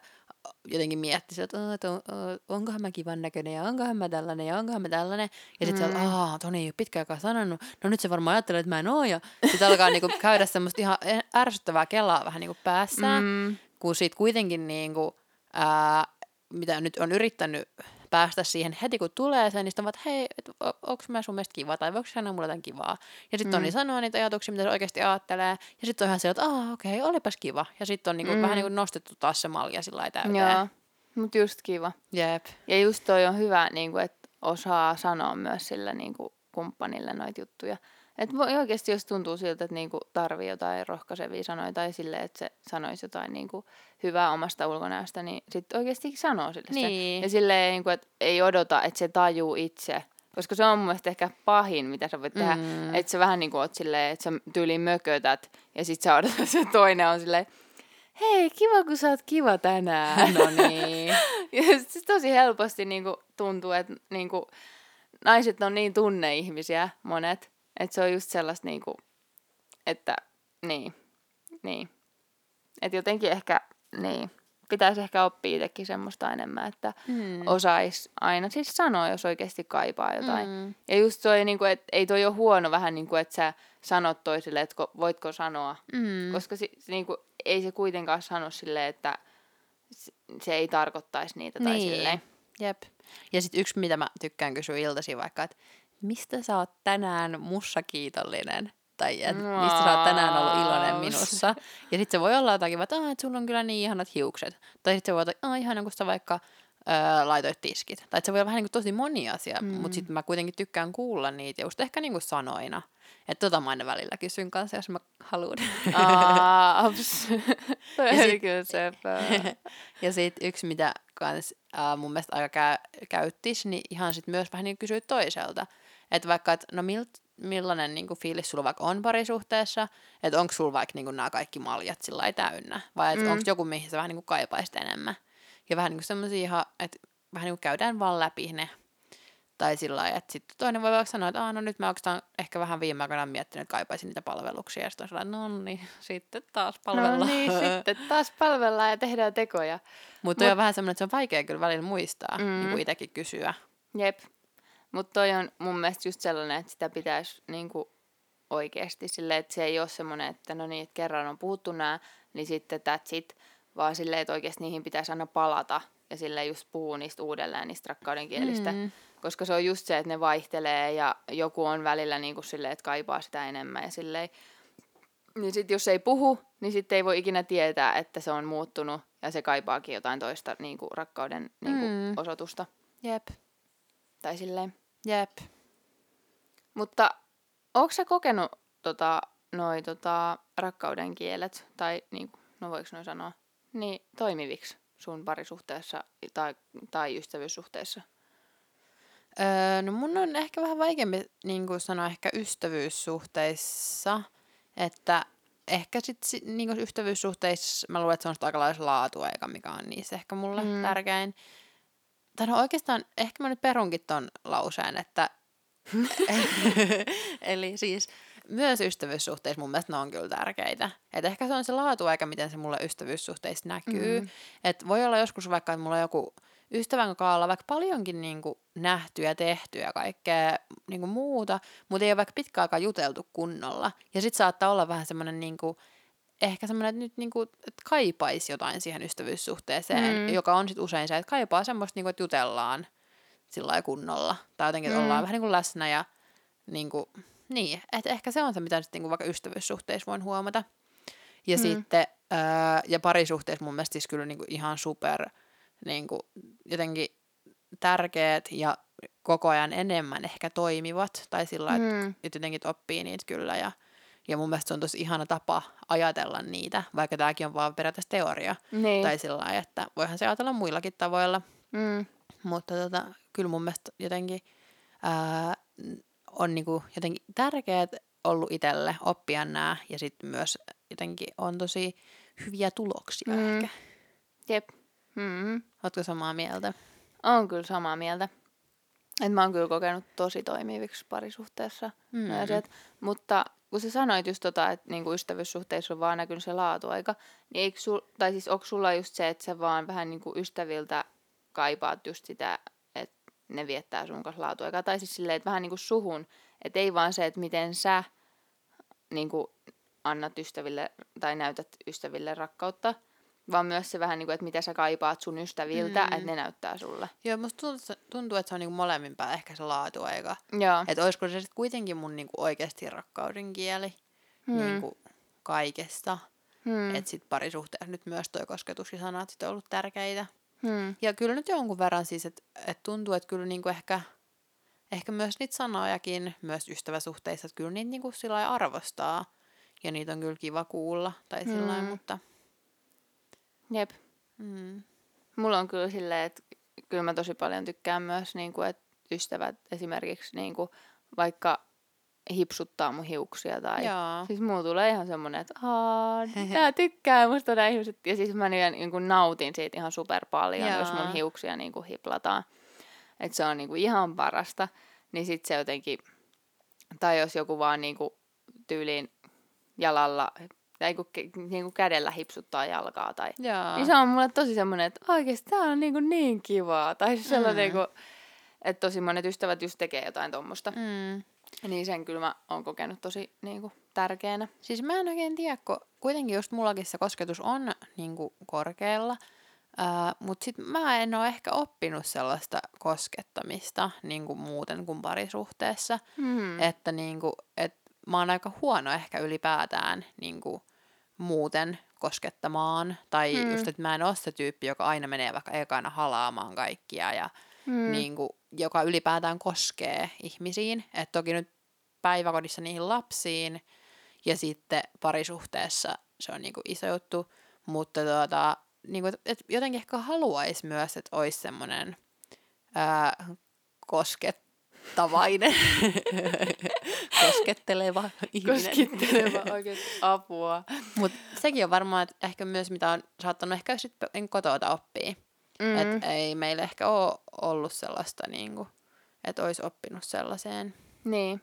jotenkin miettisi, että "Aa, to, aa, onkohan mä kivan näköinen ja onkohan mä tällainen ja onkohan mä tällainen. Ja sitten mm. se on, aah, Toni ei ole pitkään aikaa sanonut. No nyt se varmaan ajattelee, että mä en oo. Ja sitten alkaa niinku käydä semmoista ihan ärsyttävää kelaa vähän niinku päässään. Mm. Kun siitä kuitenkin niinku, ää, mitä nyt on yrittänyt päästä siihen heti kun tulee sen, niin sitten on vaan, että hei, et, onko mä sun mielestä kiva, tai voiko sanoa mulle jotain kivaa. Ja sitten Mm. Toni sanoo niitä ajatuksia, mitä se oikeasti ajattelee, ja sitten on ihan se, että aah, okei, okay, olipas kiva. Ja sitten on niinku, Mm. vähän niin kuin nostettu taas se malja sillä täyteen. Joo. Mut just kiva. Jep. Ja just toi on hyvä, niin kuin, että osaa sanoa myös sillä niin kuin, kumppanille noita juttuja. Et voi oikeasti, jos tuntuu siltä, että niinku tarvii jotain rohkaisevia sanoja tai silleen, että se sanoisi jotain niinku hyvää omasta ulkonäöstä, niin sitten oikeasti sanoo sille sen. Niin. Ja silleen, niinku, että ei odota, että se tajuu itse. Koska se on mun mielestä ehkä pahin, mitä sä voit tehdä. Mm. Että sä vähän niin kuin oot silleen, että sä tyyliin mökötät ja sit sä odotat, että se toinen on silleen, hei, kiva kun sä oot kiva tänään. *laughs* No niin. *laughs* Ja siis tosi helposti niinku tuntuu, että niinku, naiset on niin tunneihmisiä monet, että se on just sellaista, niinku, että niin, niin. Että jotenkin ehkä, niin, pitäisi ehkä oppia itsekin semmoista enemmän, että Mm. osais aina siis sanoa, jos oikeasti kaipaa jotain. Mm. Ja just toi, niinku, että ei toi ole huono vähän niin kuin, että sä sanot toiselle, että ko- voitko sanoa, Mm. koska si, se, niinku, ei se kuitenkaan sano silleen, että se, ei tarkoittaisi niitä tai Niin. silleen. Jep. Ja sitten yksi, mitä mä tykkään kysyä iltaisin vaikka, että mistä sä oot tänään mussa kiitollinen? Tai et, mistä sä oot tänään ollut iloinen minussa? Ja sitten se voi olla jotakin, että, "Aa, että sulla on kyllä niin ihanat hiukset. Tai sitten se voi olla, että ihana kun sä vaikka öö, laitoit tiskit. Tai se voi olla vähän niin kuin tosi moni asia, mm. mutta sitten mä kuitenkin tykkään kuulla niitä, just ehkä niin kuin sanoina. Että tota mä aina välillä kysyn kanssa, jos mä haluan. Aa, aps. *laughs* Toi Ja oli sit- kyllä sepä. *laughs* ja sitten yksi, mitä kans, äh, mun mielestä aika käy, käyttis, niin ihan sit myös vähän niin kysyä toiselta. Että vaikka, että no milt, millainen niinku fiilis sulla vaikka on parisuhteessa, että onko sulla vaikka niinku nämä kaikki maljat sillä täynnä, vai mm. onko joku, mihin sä vähän niinku kaipaisit enemmän. Ja vähän niinku semmoisia ihan, että vähän niinku käydään vaan läpi ne tai sillä lailla, että sitten toinen voi vaikka sanoa, että no nyt mä oikeastaan ehkä vähän viime aikoina miettinyt, että kaipaisin niitä palveluksia. Ja sitten on sellainen, no niin, sitten taas palvellaan. No niin, *laughs* sitten taas palvellaan ja tehdään tekoja. Mutta Mut... on vähän semmoinen, että se on vaikea kyllä välillä muistaa, mm. niin kuin itsekin kysyä. Jep. Mutta toi on mun mielestä just sellainen, että sitä pitäisi niin kuin oikeasti silleen, että se ei ole semmoinen, että no niin, että kerran on puhuttu nämä, niin sitten that's it, vaan silleen, että oikeasti niihin pitäisi aina palata ja sille just puhua niistä uudelleen, niistä rakkauden kielistä. Mm. Koska se on just se, että ne vaihtelee ja joku on välillä niin kuin silleen, että kaipaa sitä enemmän ja silleen. Niin sitten jos ei puhu, niin sitten ei voi ikinä tietää, että se on muuttunut ja se kaipaakin jotain toista niin kuin rakkauden niin kuin mm. osoitusta. Jep. Tai silleen. Jep. Mutta onko sä kokenut tota, noi tota, rakkauden kielet, tai niin no voiko noin sanoa, niin toimiviksi sun parisuhteessa tai, tai ystävyyssuhteessa? Öö, no mun on ehkä vähän vaikeampi niin kuin sanoa ehkä ystävyyssuhteissa, että ehkä sitten niin ystävyyssuhteissa mä luulen, että se on aika lailla laatuaika, mikä on niissä ehkä mulle mm. tärkein. Tai no oikeastaan ehkä mä nyt perunkin ton lauseen, että *laughs* eli siis myös ystävyyssuhteissa mun mielestä ne on kyllä tärkeitä. Et ehkä se on se laatuaika, miten se mulle ystävyyssuhteissa näkyy. Mm. Et voi olla joskus vaikka, että mulla on joku ystävän kanssa vaikka paljonkin niin kuin nähty ja tehty ja kaikkea niin kuin muuta, mutta ei ole vaikka pitkä aikaa juteltu kunnolla. Ja sitten saattaa olla vähän semmoinen niin kuin, ehkä semmoinen, että nyt niin kuin, että kaipaisi jotain siihen ystävyyssuhteeseen, mm. joka on sitten usein se, että kaipaa semmoista, niin kuin, että jutellaan sillä kunnolla. Tai jotenkin, että mm. ollaan vähän niin kuin läsnä ja niin kuin, niin, että ehkä se on se, mitä sitten niin kuin vaikka ystävyyssuhteissa voin huomata. Ja mm. sitten, ää, ja parisuhteessa mun mielestä siis kyllä niin kuin ihan super niin kuin, jotenkin tärkeät ja koko ajan enemmän ehkä toimivat. Tai sillä mm. että jotenkin oppii niitä kyllä. Ja, ja mun mielestä se on tosi ihana tapa ajatella niitä, vaikka tämäkin on vaan periaatteessa teoria. Niin. Tai sillä lailla, että voihan se ajatella muillakin tavoilla. Mm. Mutta tota, kyllä mun mielestä jotenkin ää, on niinku jotenkin tärkeät ollut itselle oppia nämä ja sitten myös jotenkin on tosi hyviä tuloksia mm. ehkä. Jep. Mm. Ootko samaa mieltä? On kyllä samaa mieltä. Et mä oon kyllä kokenut tosi toimiviksi parisuhteessa mm. asiat. Mutta kun sä sanoit just tota, että niinku ystävyyssuhteissa on vaan näkynyt se laatuaika, niin eikö sul, tai siis onko sulla just se, että sä vaan vähän niinku ystäviltä kaipaat just sitä, että ne viettää sun kanssa laatuaikaa, tai siis silleen, että vähän niinku suhun, että ei vaan se, että miten sä niinku annat ystäville tai näytät ystäville rakkautta, vaan myös se vähän niin kuin, että mitä sä kaipaat sun ystäviltä, mm. että ne näyttää sulle. Joo, musta tuntuu, tuntuu että se on niin molemmin päin ehkä se laatuaika. Joo. Että olisiko se sitten kuitenkin mun niin kuin oikeasti rakkauden kieli mm. niin kuin kaikesta. Mm. Että sitten parisuhteessa nyt myös toi kosketus ja sanat sitten on ollut tärkeitä. Mm. Ja kyllä nyt jonkun verran siis, että et tuntuu, että kyllä niin kuin ehkä, ehkä myös niitä sanojakin, myös ystäväsuhteissa, että kyllä niitä niin kuin sillä arvostaa. Ja niitä on kyllä kiva kuulla, tai mm. sillä mutta... Jep. Mm. Mulla on kyllä silleen, että kyllä mä tosi paljon tykkään myös, niin kuin, että ystävät esimerkiksi niin kuin, vaikka hipsuttaa mun hiuksia tai Jaa. siis mulla tulee ihan semmonen, että aah, *laughs* tää tykkää musta nämä hiukset. Ja siis mä niin, niin kuin nautin siitä ihan super paljon, Jaa. jos mun hiuksia niin kuin hiplataan. Että se on niin kuin ihan parasta. Niin sit se jotenkin, tai jos joku vaan niin kuin tyyliin jalalla tai kun, niin kuin kädellä hipsuttaa jalkaa. Tai, Jaa. niin se on mulle tosi semmoinen, että oikeasti tämä on niin, kuin niin kivaa. Tai siis sellainen, mm. niin kuin, että tosi monet ystävät just tekee jotain tuommoista. Mm. Niin sen kyllä mä oon kokenut tosi niin kuin, tärkeänä. Siis mä en oikein tiedä, kun kuitenkin just mullakin se kosketus on niin kuin, korkealla. Uh, Mutta sitten mä en ole ehkä oppinut sellaista koskettamista niin kuin muuten kuin parisuhteessa. Mm. Että niin kuin, et mä oon aika huono ehkä ylipäätään niin kuin, muuten koskettamaan. Tai mm. just, että mä en ole se tyyppi, joka aina menee vaikka ekana halaamaan kaikkia ja mm. niin kuin, joka ylipäätään koskee ihmisiin. Että toki nyt päiväkodissa niihin lapsiin ja sitten parisuhteessa se on niin kuin iso juttu, mutta tuota, niin kuin, että jotenkin ehkä haluaisi myös, että olisi semmoinen kosket tavainen, *laughs* kosketteleva ihminen. Koskitteleva oikeasti apua. Mutta sekin on varmaan että ehkä myös, mitä on saattanut ehkä sitten kotota oppia. Mm. Että ei meillä ehkä ole ollut sellaista, niinku, että olisi oppinut sellaiseen. Niin.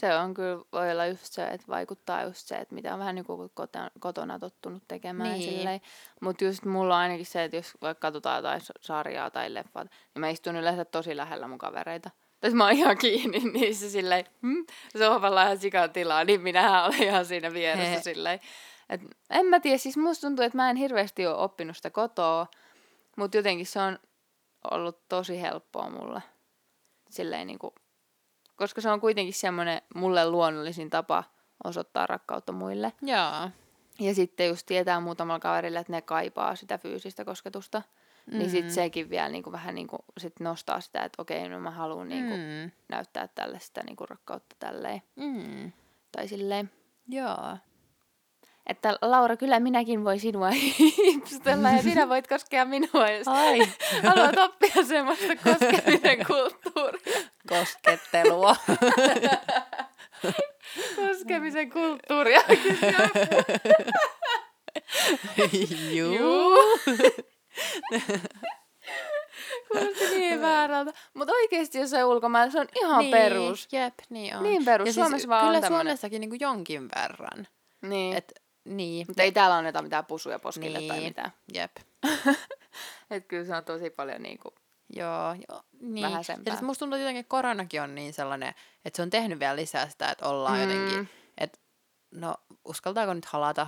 Se on kyllä, voi olla just se, että vaikuttaa just se, että mitä on vähän niin kuin kotona, kotona tottunut tekemään niin. Mutta just mulla on ainakin se, että jos vaikka katsotaan jotain sarjaa tai leffaa, niin mä istun yleensä tosi lähellä mun kavereita. Tai mä oon ihan kiinni *laughs* niissä silleen, hmm, sohvalla ihan sikatilaa, niin minähän olen ihan siinä vieressä He. silleen. Et en mä tiedä, siis musta tuntuu, että mä en hirveästi ole oppinut sitä kotoa, mutta jotenkin se on ollut tosi helppoa mulle. Silleen niin kuin koska se on kuitenkin semmoinen mulle luonnollisin tapa osoittaa rakkautta muille. Joo. Ja sitten just tietää muutamalla kaverille, että ne kaipaa sitä fyysistä kosketusta. Mm-hmm. Niin sitten sekin vielä niinku vähän niinku sit nostaa sitä, että okei, no mä haluan niinku mm. näyttää tällaista niinku rakkautta tälleen. Mm. Tai silleen. Joo että Laura, kyllä minäkin voi sinua *laughs* hipstellä ja sinä voit koskea minua, jos Ai. *laughs* haluat oppia semmoista koskemisen *laughs* kulttuuria. Koskettelua. koskemisen kulttuuria. Juu. *laughs* Kuulosti niin väärältä. Mutta oikeasti jos se ulkomailla, se on ihan niin, perus. Jep, niin on. Niin perus. Ja Suomessa siis, vaan Kyllä Suomessakin niinku jonkin verran. Niin. Et niin. Mutta ei täällä anneta mitään pusuja poskille niin. tai mitään. Jep. *laughs* Et kyllä se on tosi paljon niinku Joo, joo. Niin. Vähäisempää. Ja musta tuntuu, että jotenkin koronakin on niin sellainen, että se on tehnyt vielä lisää sitä, että ollaan mm. jotenkin, että no uskaltaako nyt halata?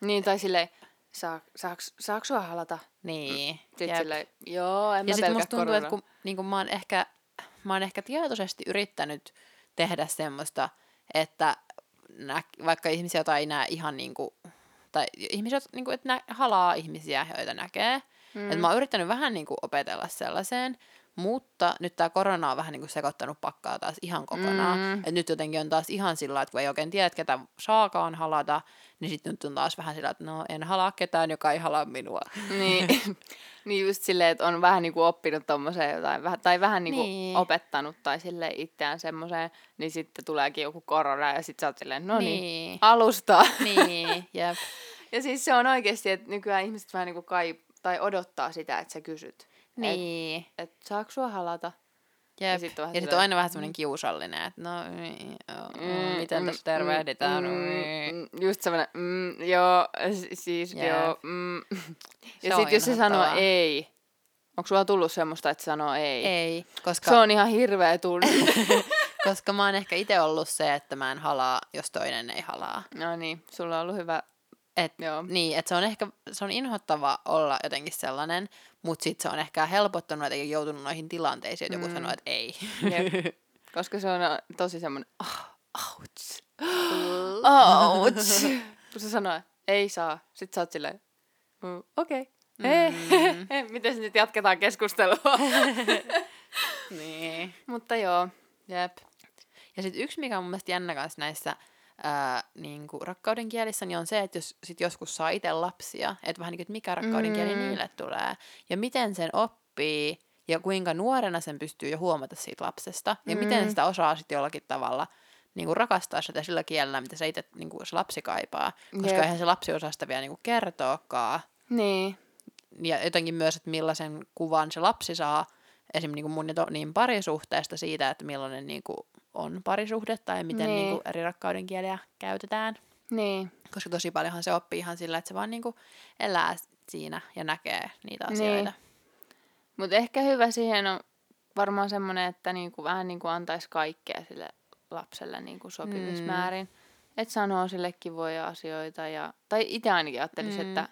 Niin, tai silleen, saa, saaks, saako sua halata? Niin. Sitten Jep. silleen, joo, en ja mä musta tuntuu, korona. että kun niin kun mä, oon ehkä, mä oon ehkä tietoisesti yrittänyt tehdä semmoista, että nä, vaikka ihmisiä, joita ei näe ihan niin kuin, tai ihmisiä, niin kuin, että nä, halaa ihmisiä, joita näkee. Mm. Et mä oon yrittänyt vähän niin kuin opetella sellaiseen, mutta nyt tämä korona on vähän niin kuin sekoittanut pakkaa taas ihan kokonaan. Mm. Et nyt jotenkin on taas ihan sillä että kun ei oikein tiedä, ketä saakaan halata, niin sitten nyt on taas vähän sillä, että no en halaa ketään, joka ei halaa minua. Niin, *laughs* niin just silleen, että on vähän niin kuin oppinut tommoseen jotain, tai vähän niin kuin niin. opettanut tai sille itseään semmoiseen, niin sitten tuleekin joku korona ja sitten sä oot silleen, no niin, niin alusta. Niin, jep. *laughs* ja siis se on oikeasti, että nykyään ihmiset vähän niin kuin kai, tai odottaa sitä, että sä kysyt. Niin. Että et, saako sua halata? Jep. Ja sitten on, sit on aina vähän semmoinen mm. kiusallinen, että no, mm, mm, miten mm, tässä tervehditään? Mm, mm, just semmoinen, mm, joo, siis Jep. joo. Mm. *laughs* Ja sitten jos se sanoo ei, onko sulla tullut semmoista, että sanoo ei? Ei, koska... Se on ihan hirveä tunne. *laughs* *laughs* koska mä oon ehkä itse ollut se, että mä en halaa, jos toinen ei halaa. No niin, sulla on ollut hyvä et, Joo. Niin, että se on ehkä se on inhottava olla jotenkin sellainen, mutta sitten se on ehkä helpottanut, että joutunut noihin tilanteisiin, että mm. joku sanoo, että ei. Jep. *laughs* Koska se on tosi semmoinen, oh, ouch, ouch. *laughs* Kun se sanoo, ei saa, sit sä oot silleen, mm, okei, okay. Mm. Miten nyt jatketaan keskustelua? *laughs* niin. Mutta joo. Jep. Ja sitten yksi, mikä on mun mielestä jännä kanssa näissä ää, niin kuin rakkauden kielissä, niin on se, että jos sit joskus saa itse lapsia, että vähän niin kuin, että mikä rakkauden kieli mm. niille tulee, ja miten sen oppii, ja kuinka nuorena sen pystyy jo huomata siitä lapsesta, ja mm. miten sitä osaa sitten jollakin tavalla niin kuin rakastaa sitä sillä kielellä, mitä se itse niin kuin se lapsi kaipaa, koska yep. eihän se lapsi osaa sitä vielä niin kuin kertoakaan. Niin. Ja jotenkin myös, että millaisen kuvan se lapsi saa, esimerkiksi niin kuin mun ja niin parisuhteesta siitä, että millainen niin kuin on parisuhde tai miten niin. Niin kuin eri rakkauden kieliä käytetään. Niin. Koska tosi paljonhan se oppii ihan sillä, että se vaan niin kuin elää siinä ja näkee niitä asioita. Niin. Mutta ehkä hyvä siihen on varmaan semmoinen, että niinku, vähän niin kuin antaisi kaikkea sille lapselle niinku sopimismäärin. Mm. Että sanoo sille kivoja asioita. Ja, tai itse ainakin ajattelisin, mm. että,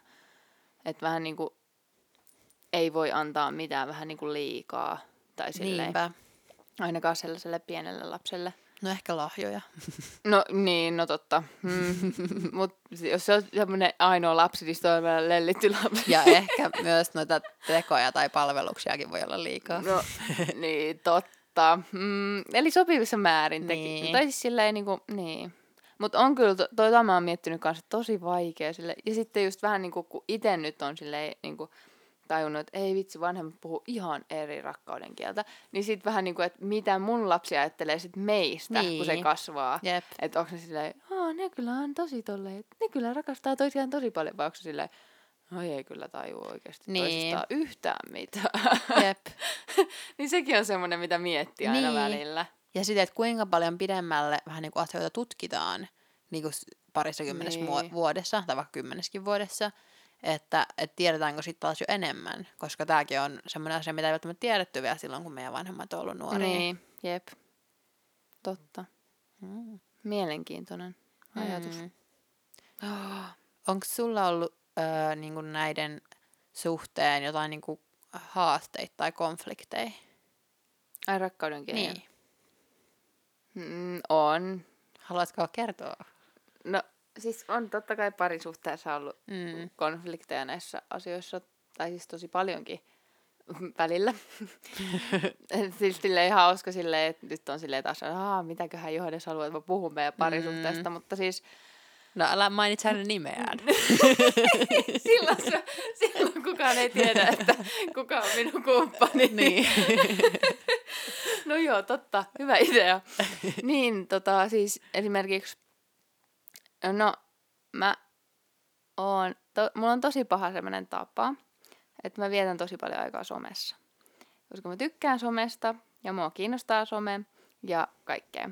että vähän niin kuin ei voi antaa mitään vähän niin kuin liikaa. Tai silleen. Niinpä. Ainakaan sellaiselle pienelle lapselle. No ehkä lahjoja. No niin, no totta. Mm. *laughs* Mutta jos se on semmoinen ainoa lapsi, niin se on vielä lellitty lapsi. Ja ehkä myös noita tekoja tai palveluksiakin voi olla liikaa. No niin, totta. Mm, eli sopivissa määrin teki. Niin. Tai siis silleen niin kuin, niin. Mutta on kyllä, to, toi mä oon miettinyt kanssa tosi vaikea sille. Ja sitten just vähän niin kuin, kun itse nyt on silleen niin kuin, tajunnut, että ei vitsi, vanhemmat puhuu ihan eri rakkauden kieltä. Niin sitten vähän niin kuin, että mitä mun lapsi ajattelee sit meistä, niin. kun se Niin. kasvaa. Jep. Että onko ne silleen, Aa, ne kyllä on tosi tolleen, ne kyllä rakastaa toisiaan tosi paljon, vai onko se silleen, no ei kyllä tajua oikeasti Niin. toisistaan yhtään mitään. Jep. *laughs* niin sekin on semmoinen, mitä miettii aina Niin. välillä. Ja sitten, että kuinka paljon pidemmälle vähän niin kuin asioita tutkitaan niin kuin parissa kymmenessä niin. vuodessa, tai vaikka kymmeneskin vuodessa, että, että tiedetäänkö sitten taas jo enemmän, koska tämäkin on semmoinen asia, mitä ei välttämättä tiedetty vielä silloin, kun meidän vanhemmat on ollut nuoria. Niin, jep. Totta. Mm. Mielenkiintoinen ajatus. Mm. *gasps* Onko sulla ollut öö, niin kuin näiden suhteen jotain niin kuin haasteita tai konflikteja? Ai rakkauden kieli. Niin. Mm, on. Haluatko kertoa? No siis on totta kai parisuhteessa ollut Mm. konflikteja näissä asioissa, tai siis tosi paljonkin välillä. siis silleen hauska silleen, että nyt on silleen taas, että mitäköhän Johannes haluaa, että mä puhun meidän parisuhteesta, mm. mutta siis No älä mainitse hänen nimeään. *laughs* silloin, se, silloin kukaan ei tiedä, että kuka on minun kumppani. niin. *laughs* No joo, totta. Hyvä idea. niin, tota, siis esimerkiksi, no, mä oon, to, mulla on tosi paha semmoinen tapa, että mä vietän tosi paljon aikaa somessa. Koska mä tykkään somesta ja mua kiinnostaa some ja kaikkea.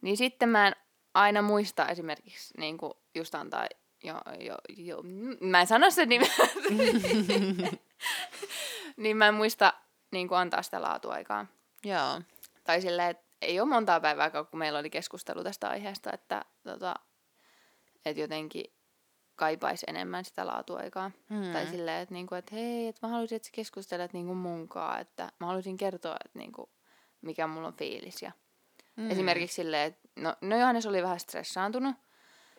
Niin sitten mä en aina muista esimerkiksi niin kuin just antaa jo, jo, jo, mä en sano sen nimeä. *laughs* niin mä en muista niin kuin antaa sitä laatuaikaa. Joo. Tai silleen, että ei ole montaa päivää, kun meillä oli keskustelu tästä aiheesta, että, tota, että jotenkin kaipaisi enemmän sitä laatuaikaa. Mm. Tai silleen, että, niinku, että hei, että mä haluaisin, että sä keskustelet niinku munkaan, että mä haluaisin kertoa, että niinku, mikä mulla on fiilis. Ja Mm. Esimerkiksi silleen, että no, no Johannes oli vähän stressaantunut,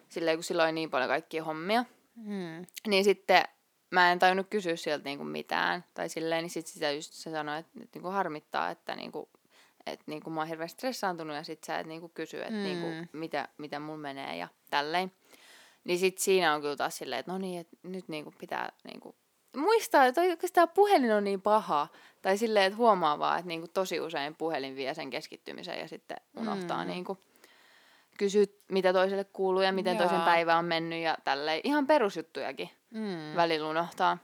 silleen kun silloin oli niin paljon kaikkia hommia, Mm. niin sitten mä en tajunnut kysyä sieltä niinku mitään. Tai silleen, niin sitten sitä just se sanoi, että, että niinku harmittaa, että niinku, että niinku mä oon hirveän stressaantunut ja sit sä et niinku kysy, että Mm. niinku, mitä, mitä mulla menee ja tälleen. Niin sit siinä on kyllä taas silleen, että no niin, että nyt niinku pitää niinku muistaa, että oikeasti tämä puhelin on niin paha. Tai silleen, että huomaa vaan, että niinku tosi usein puhelin vie sen keskittymisen ja sitten unohtaa Mm. niinku kysyä, mitä toiselle kuuluu ja miten toisen Jaa. päivä on mennyt ja tälleen. Ihan perusjuttujakin Mm. välillä unohtaa.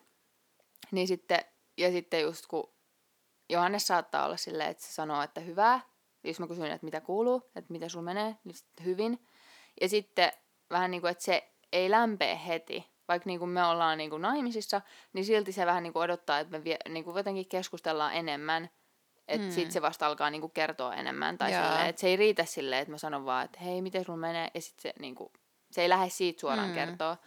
Niin sitten, ja sitten just kun Johannes saattaa olla silleen, että se sanoo, että hyvää. Jos mä kysyn, että mitä kuuluu, että mitä sulla menee, niin sitten hyvin. Ja sitten vähän niin kuin, että se ei lämpee heti. Vaikka niin kuin me ollaan niin kuin naimisissa, niin silti se vähän niin kuin odottaa, että me vie, niin kuin jotenkin keskustellaan enemmän. Että Mm. sitten se vasta alkaa niin kuin kertoa enemmän. Tai silleen, että se ei riitä silleen, että mä sanon vaan, että hei, miten sulla menee. Ja sitten se, niin kuin, se ei lähde siitä suoraan Mm. kertoa,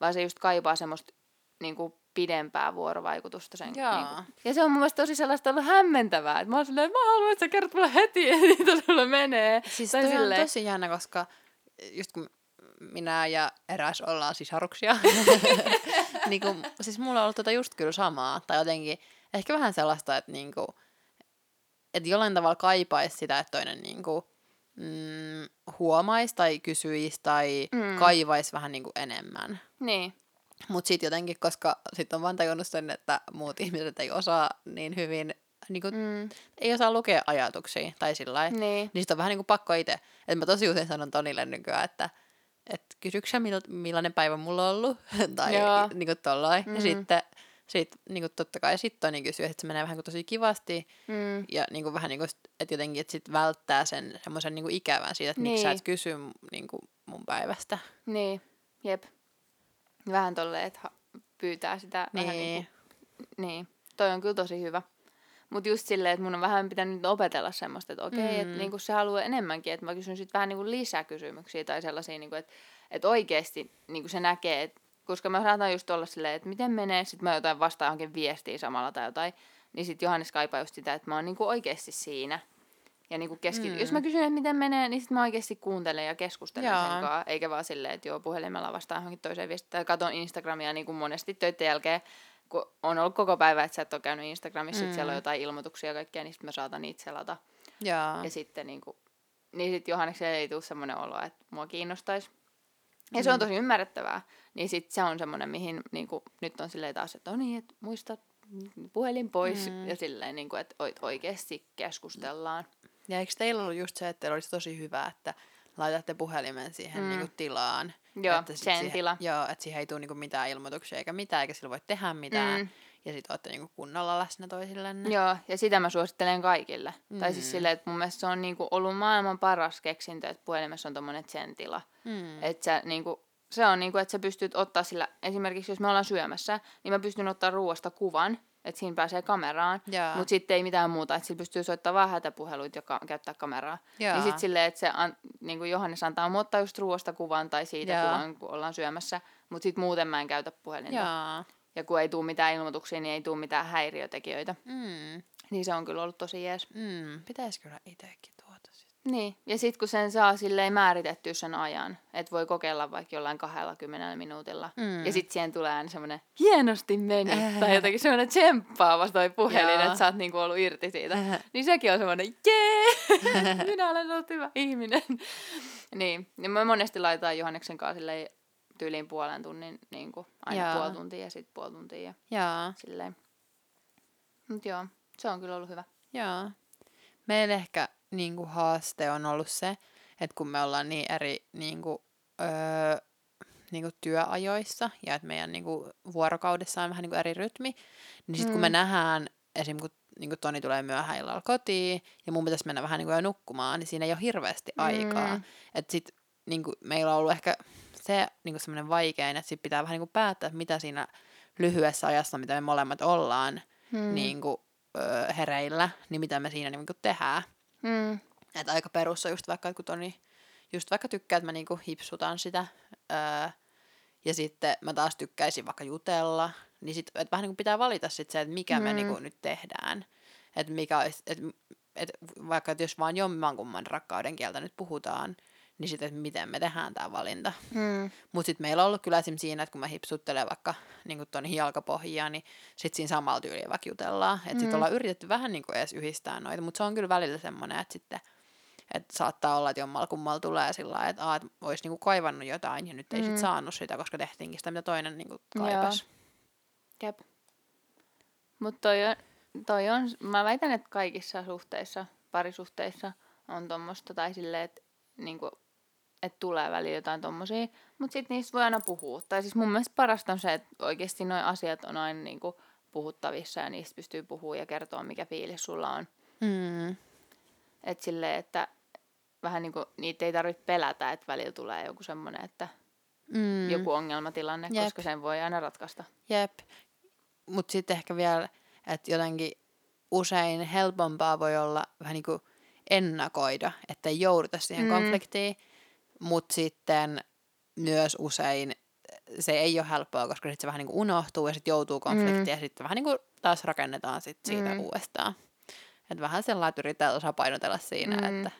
vaan se just kaipaa semmoista niin kuin pidempää vuorovaikutusta sen. Jaa. Niin kuin. Ja se on mun mielestä tosi sellaista ollut hämmentävää. Että mä oon silleen, että mä haluan, että sä kerrot mulle heti, *laughs* että mitä sulle menee. Siis Tai toi on silleen- tosi jännä, koska just kun minä ja eräs ollaan sisaruksia, *laughs* *laughs* niin kun, siis mulla on ollut tota just kyllä samaa. Tai jotenkin ehkä vähän sellaista, että niinku, että jollain tavalla kaipaisi sitä, että toinen niinku, mm, huomaisi tai kysyisi tai mm. Kaivaisi vähän niinku enemmän. Niin. Mutta sitten jotenkin, koska sitten on vaan tajunnut sen, että muut ihmiset ei osaa niin hyvin, niinku, mm. Mm. ei osaa lukea ajatuksia tai sillä lailla. Niin. Niin sit on vähän niin kuin pakko itse. Että mä tosi usein sanon Tonille nykyään, että et kysyksä mil- millainen päivä mulla on ollut? *laughs* tai Joo. niin kuin tollain. Mm. Ja sitten sit, niin kuin totta kai sit Toni kysyy, että se menee vähän kuin tosi kivasti. Mm. Ja niin kuin vähän niin kuin, että jotenkin, että sit välttää sen semmoisen niin kuin ikävän siitä, että niin. miksi sä Niin. et kysy niin kuin mun päivästä. Niin. Jep. Vähän tolleen, että pyytää sitä Niin. vähän niin kuin, niin. Toi on kyllä tosi hyvä. Mutta just silleen, että mun on vähän pitänyt opetella semmoista, että okei, mm. että niinku se haluaa enemmänkin, että mä kysyn sitten vähän niinku lisäkysymyksiä tai sellaisia, niinku, että, että oikeasti niinku se näkee, että, koska mä saatan just olla silleen, että miten menee, sitten mä jotain vastaan johonkin viestiin samalla tai jotain, niin sitten Johannes kaipaa just sitä, että mä oon niinku oikeasti siinä. Ja niinku keski... Mm. jos mä kysyn, että miten menee, niin sitten mä oikeasti kuuntelen ja keskustelen Joo. sen kanssa, eikä vaan silleen, että joo, puhelimella vastaan johonkin toiseen viestiin. Tai katon Instagramia niin kuin monesti töiden jälkeen, kun on ollut koko päivä, että sä et ole käynyt Instagramissa, mm. sit siellä on jotain ilmoituksia ja kaikkea, niin sitten mä saatan niitä selata. Jaa. Ja sitten niin kuin, niin sit Johannekselle ei tule semmoinen olo, että mua kiinnostaisi. Ja se on tosi ymmärrettävää. Niin sit se on semmoinen, mihin niin kuin, nyt on silleen taas, että no niin, että muista puhelin pois mm. ja silleen, niin kuin, että oikeasti keskustellaan. Ja eikö teillä ollut just se, että olisi tosi hyvä, että laitatte puhelimen siihen mm. niin kuin tilaan. Joo, että sen siihen, tila. Joo, että siihen ei tule niinku mitään ilmoituksia eikä mitään, eikä sillä voi tehdä mitään. Mm. Ja sit olette niinku kunnolla läsnä toisillenne. Joo, ja sitä mä suosittelen kaikille. Mm. Tai siis silleen, että mun mielestä se on niinku ollut maailman paras keksintö, että puhelimessa on tommonen sen-tila. Mm. Että sä niinku, se on niinku, että sä pystyt ottaa sillä, esimerkiksi jos me ollaan syömässä, niin mä pystyn ottaa ruoasta kuvan, että siinä pääsee kameraan, mutta sitten ei mitään muuta, että sillä pystyy soittamaan vähän hätäpuheluita ja ka- käyttää kameraa. Ja Niin sitten silleen, että se an, niin kuin Johannes antaa ottaa just ruoasta kuvan tai siitä Jaa. kuvan, kun ollaan syömässä, mutta sitten muuten mä en käytä puhelinta. Jaa. Ja kun ei tule mitään ilmoituksia, niin ei tule mitään häiriötekijöitä. Mm. Niin se on kyllä ollut tosi jees. Mm. Pitäisi kyllä itsekin niin, ja sitten kun sen saa silleen määritetty sen ajan, että voi kokeilla vaikka jollain 20 minuutilla, mm. ja sitten siihen tulee aina semmoinen hienosti meni, äh. tai jotenkin semmoinen tsemppaava toi puhelin, että sä oot niinku ollut irti siitä, äh. niin sekin on semmoinen jee, *laughs* minä olen ollut hyvä ihminen. niin, ja me monesti laitetaan Johanneksen kanssa silleen tyyliin puolen tunnin, niin kuin aina Jaa. puoli tuntia ja sitten puoli tuntia ja Jaa. silleen. Mut joo, se on kyllä ollut hyvä. Joo. Meillä ehkä niin kuin haaste on ollut se, että kun me ollaan niin eri niin kuin, öö, niin kuin työajoissa ja että meidän niin kuin, vuorokaudessa on vähän niin kuin eri rytmi, niin sitten mm. kun me mm. nähdään esim. kun niin kuin Toni tulee myöhään illalla kotiin ja mun pitäisi mennä vähän niin kuin jo nukkumaan, niin siinä ei ole hirveästi aikaa. Mm. Että sitten niin kuin, meillä on ollut ehkä se niin kuin semmoinen vaikein, että sitten pitää vähän niin kuin päättää, että mitä siinä lyhyessä ajassa, mitä me molemmat ollaan mm. niin kuin, öö, hereillä, niin mitä me siinä niin kuin tehdään. Mm. Että aika perussa just vaikka, kun Toni just vaikka tykkää, että mä niinku hipsutan sitä, öö, ja sitten mä taas tykkäisin vaikka jutella, niin sit, et vähän niinku pitää valita sit se, että mikä mm. me niinku nyt tehdään. Että mikä et, et vaikka et jos vaan jommankumman rakkauden kieltä nyt puhutaan, niin sitten, että miten me tehdään tämä valinta. Mm. Mutta sitten meillä on ollut kyllä esimerkiksi siinä, että kun mä hipsuttelen vaikka niin tuonne jalkapohjia, niin sitten siinä samalla tyyliin vaikka jutellaan. Että mm. sitten ollaan yritetty vähän niin kuin edes yhdistää noita, mutta se on kyllä välillä semmoinen, että sitten että saattaa olla, että jommalla kummalla tulee sillä lailla, että, että olisi niinku kaivannut jotain ja nyt ei mm. sit saanut sitä, koska tehtiinkin sitä, mitä toinen niinku kaipasi. Jep. Mutta toi on, toi on, mä väitän, että kaikissa suhteissa, parisuhteissa on tuommoista, tai silleen, että niinku, että tulee väliin jotain tommosia, mutta sitten niistä voi aina puhua. Tai siis mun mielestä parasta on se, että oikeasti nuo asiat on aina niinku puhuttavissa ja niistä pystyy puhumaan ja kertoa, mikä fiilis sulla on. Mm. Että silleen, että vähän niinku niitä ei tarvitse pelätä, että välillä tulee joku semmoinen, että mm. joku ongelmatilanne, Jep. koska sen voi aina ratkaista. Jep. Mutta sitten ehkä vielä, että jotenkin usein helpompaa voi olla vähän niin kuin ennakoida, että ei jouduta siihen mm. konfliktiin, mutta sitten myös usein se ei ole helppoa, koska sitten se vähän niin kuin unohtuu ja sitten joutuu konfliktiin mm. ja sitten vähän niin kuin taas rakennetaan sit siitä mm. uudestaan. Että vähän sellainen, että yritetään tasapainotella siinä, mm. että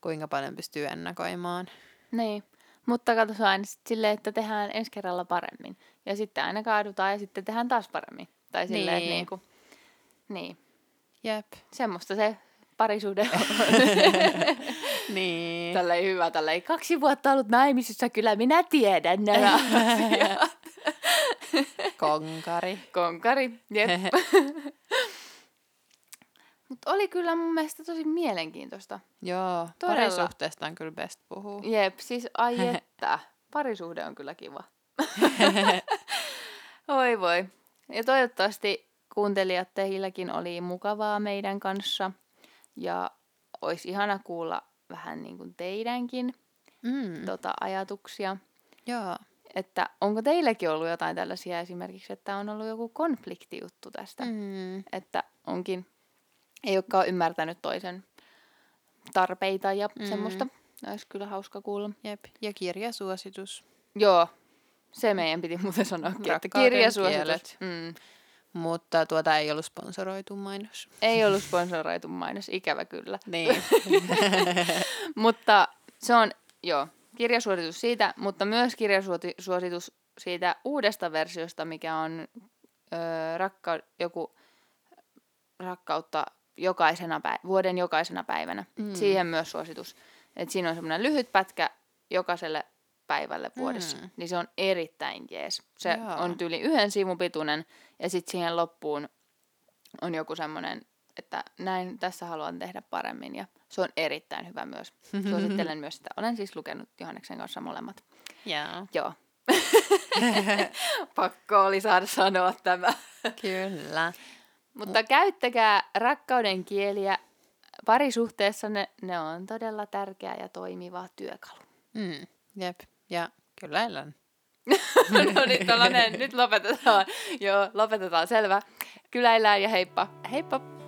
kuinka paljon pystyy ennakoimaan. Niin, mutta katsotaan aina silleen, että tehdään ensi kerralla paremmin. Ja sitten aina kaadutaan ja sitten tehdään taas paremmin. Tai silleen, niin. niin kuin, niin. Jep. Semmoista se parisuhde *laughs* niin. Tälleen hyvä, tälleen kaksi vuotta ollut naimisissa, kyllä minä tiedän nämä *laughs* asiat. Konkari. Konkari, jep. *laughs* Mutta oli kyllä mun mielestä tosi mielenkiintoista. Joo, Todella. parisuhteesta on kyllä best puhua. Jep, siis ai *laughs* että. Parisuhde on kyllä kiva. Oi voi. Ja toivottavasti kuuntelijat teilläkin oli mukavaa meidän kanssa. Ja olisi ihana kuulla vähän niin kuin teidänkin mm. tota, ajatuksia. Joo. Että onko teillekin ollut jotain tällaisia esimerkiksi, että on ollut joku konfliktijuttu tästä. Mm. Että onkin, ei olekaan ymmärtänyt toisen tarpeita ja mm. semmoista. Olisi kyllä hauska kuulla. Jep. Ja kirjasuositus. Joo, se meidän piti muuten sanoa, että kirjasuositus. Mm. Mutta tuota ei ollut sponsoroitu mainos. Ei ollut sponsoroitu mainos, ikävä kyllä. Niin. *laughs* mutta se on, joo, kirjasuositus siitä, mutta myös kirjasuositus siitä uudesta versiosta, mikä on ö, rakka, joku rakkautta jokaisena päiv- vuoden jokaisena päivänä. Mm. Siihen myös suositus. Et siinä on semmoinen lyhyt pätkä jokaiselle päivälle vuodessa, Mm. niin se on erittäin jees. Se Joo. on tyyli yhden sivun pituinen ja sitten siihen loppuun on joku semmoinen, että näin tässä haluan tehdä paremmin ja se on erittäin hyvä myös. Suosittelen myös sitä. Olen siis lukenut Johanneksen kanssa molemmat. Joo. Joo. *laughs* Pakko oli saada sanoa tämä. Kyllä. Mutta käyttäkää rakkauden kieliä parisuhteessa, ne, ne on todella tärkeä ja toimiva työkalu. Mm. Jep. Ja kyllä elän. *laughs* no niin, tällainen, nyt lopetetaan. Joo, lopetetaan, selvä. Kyläillään ja heippa. Heippa!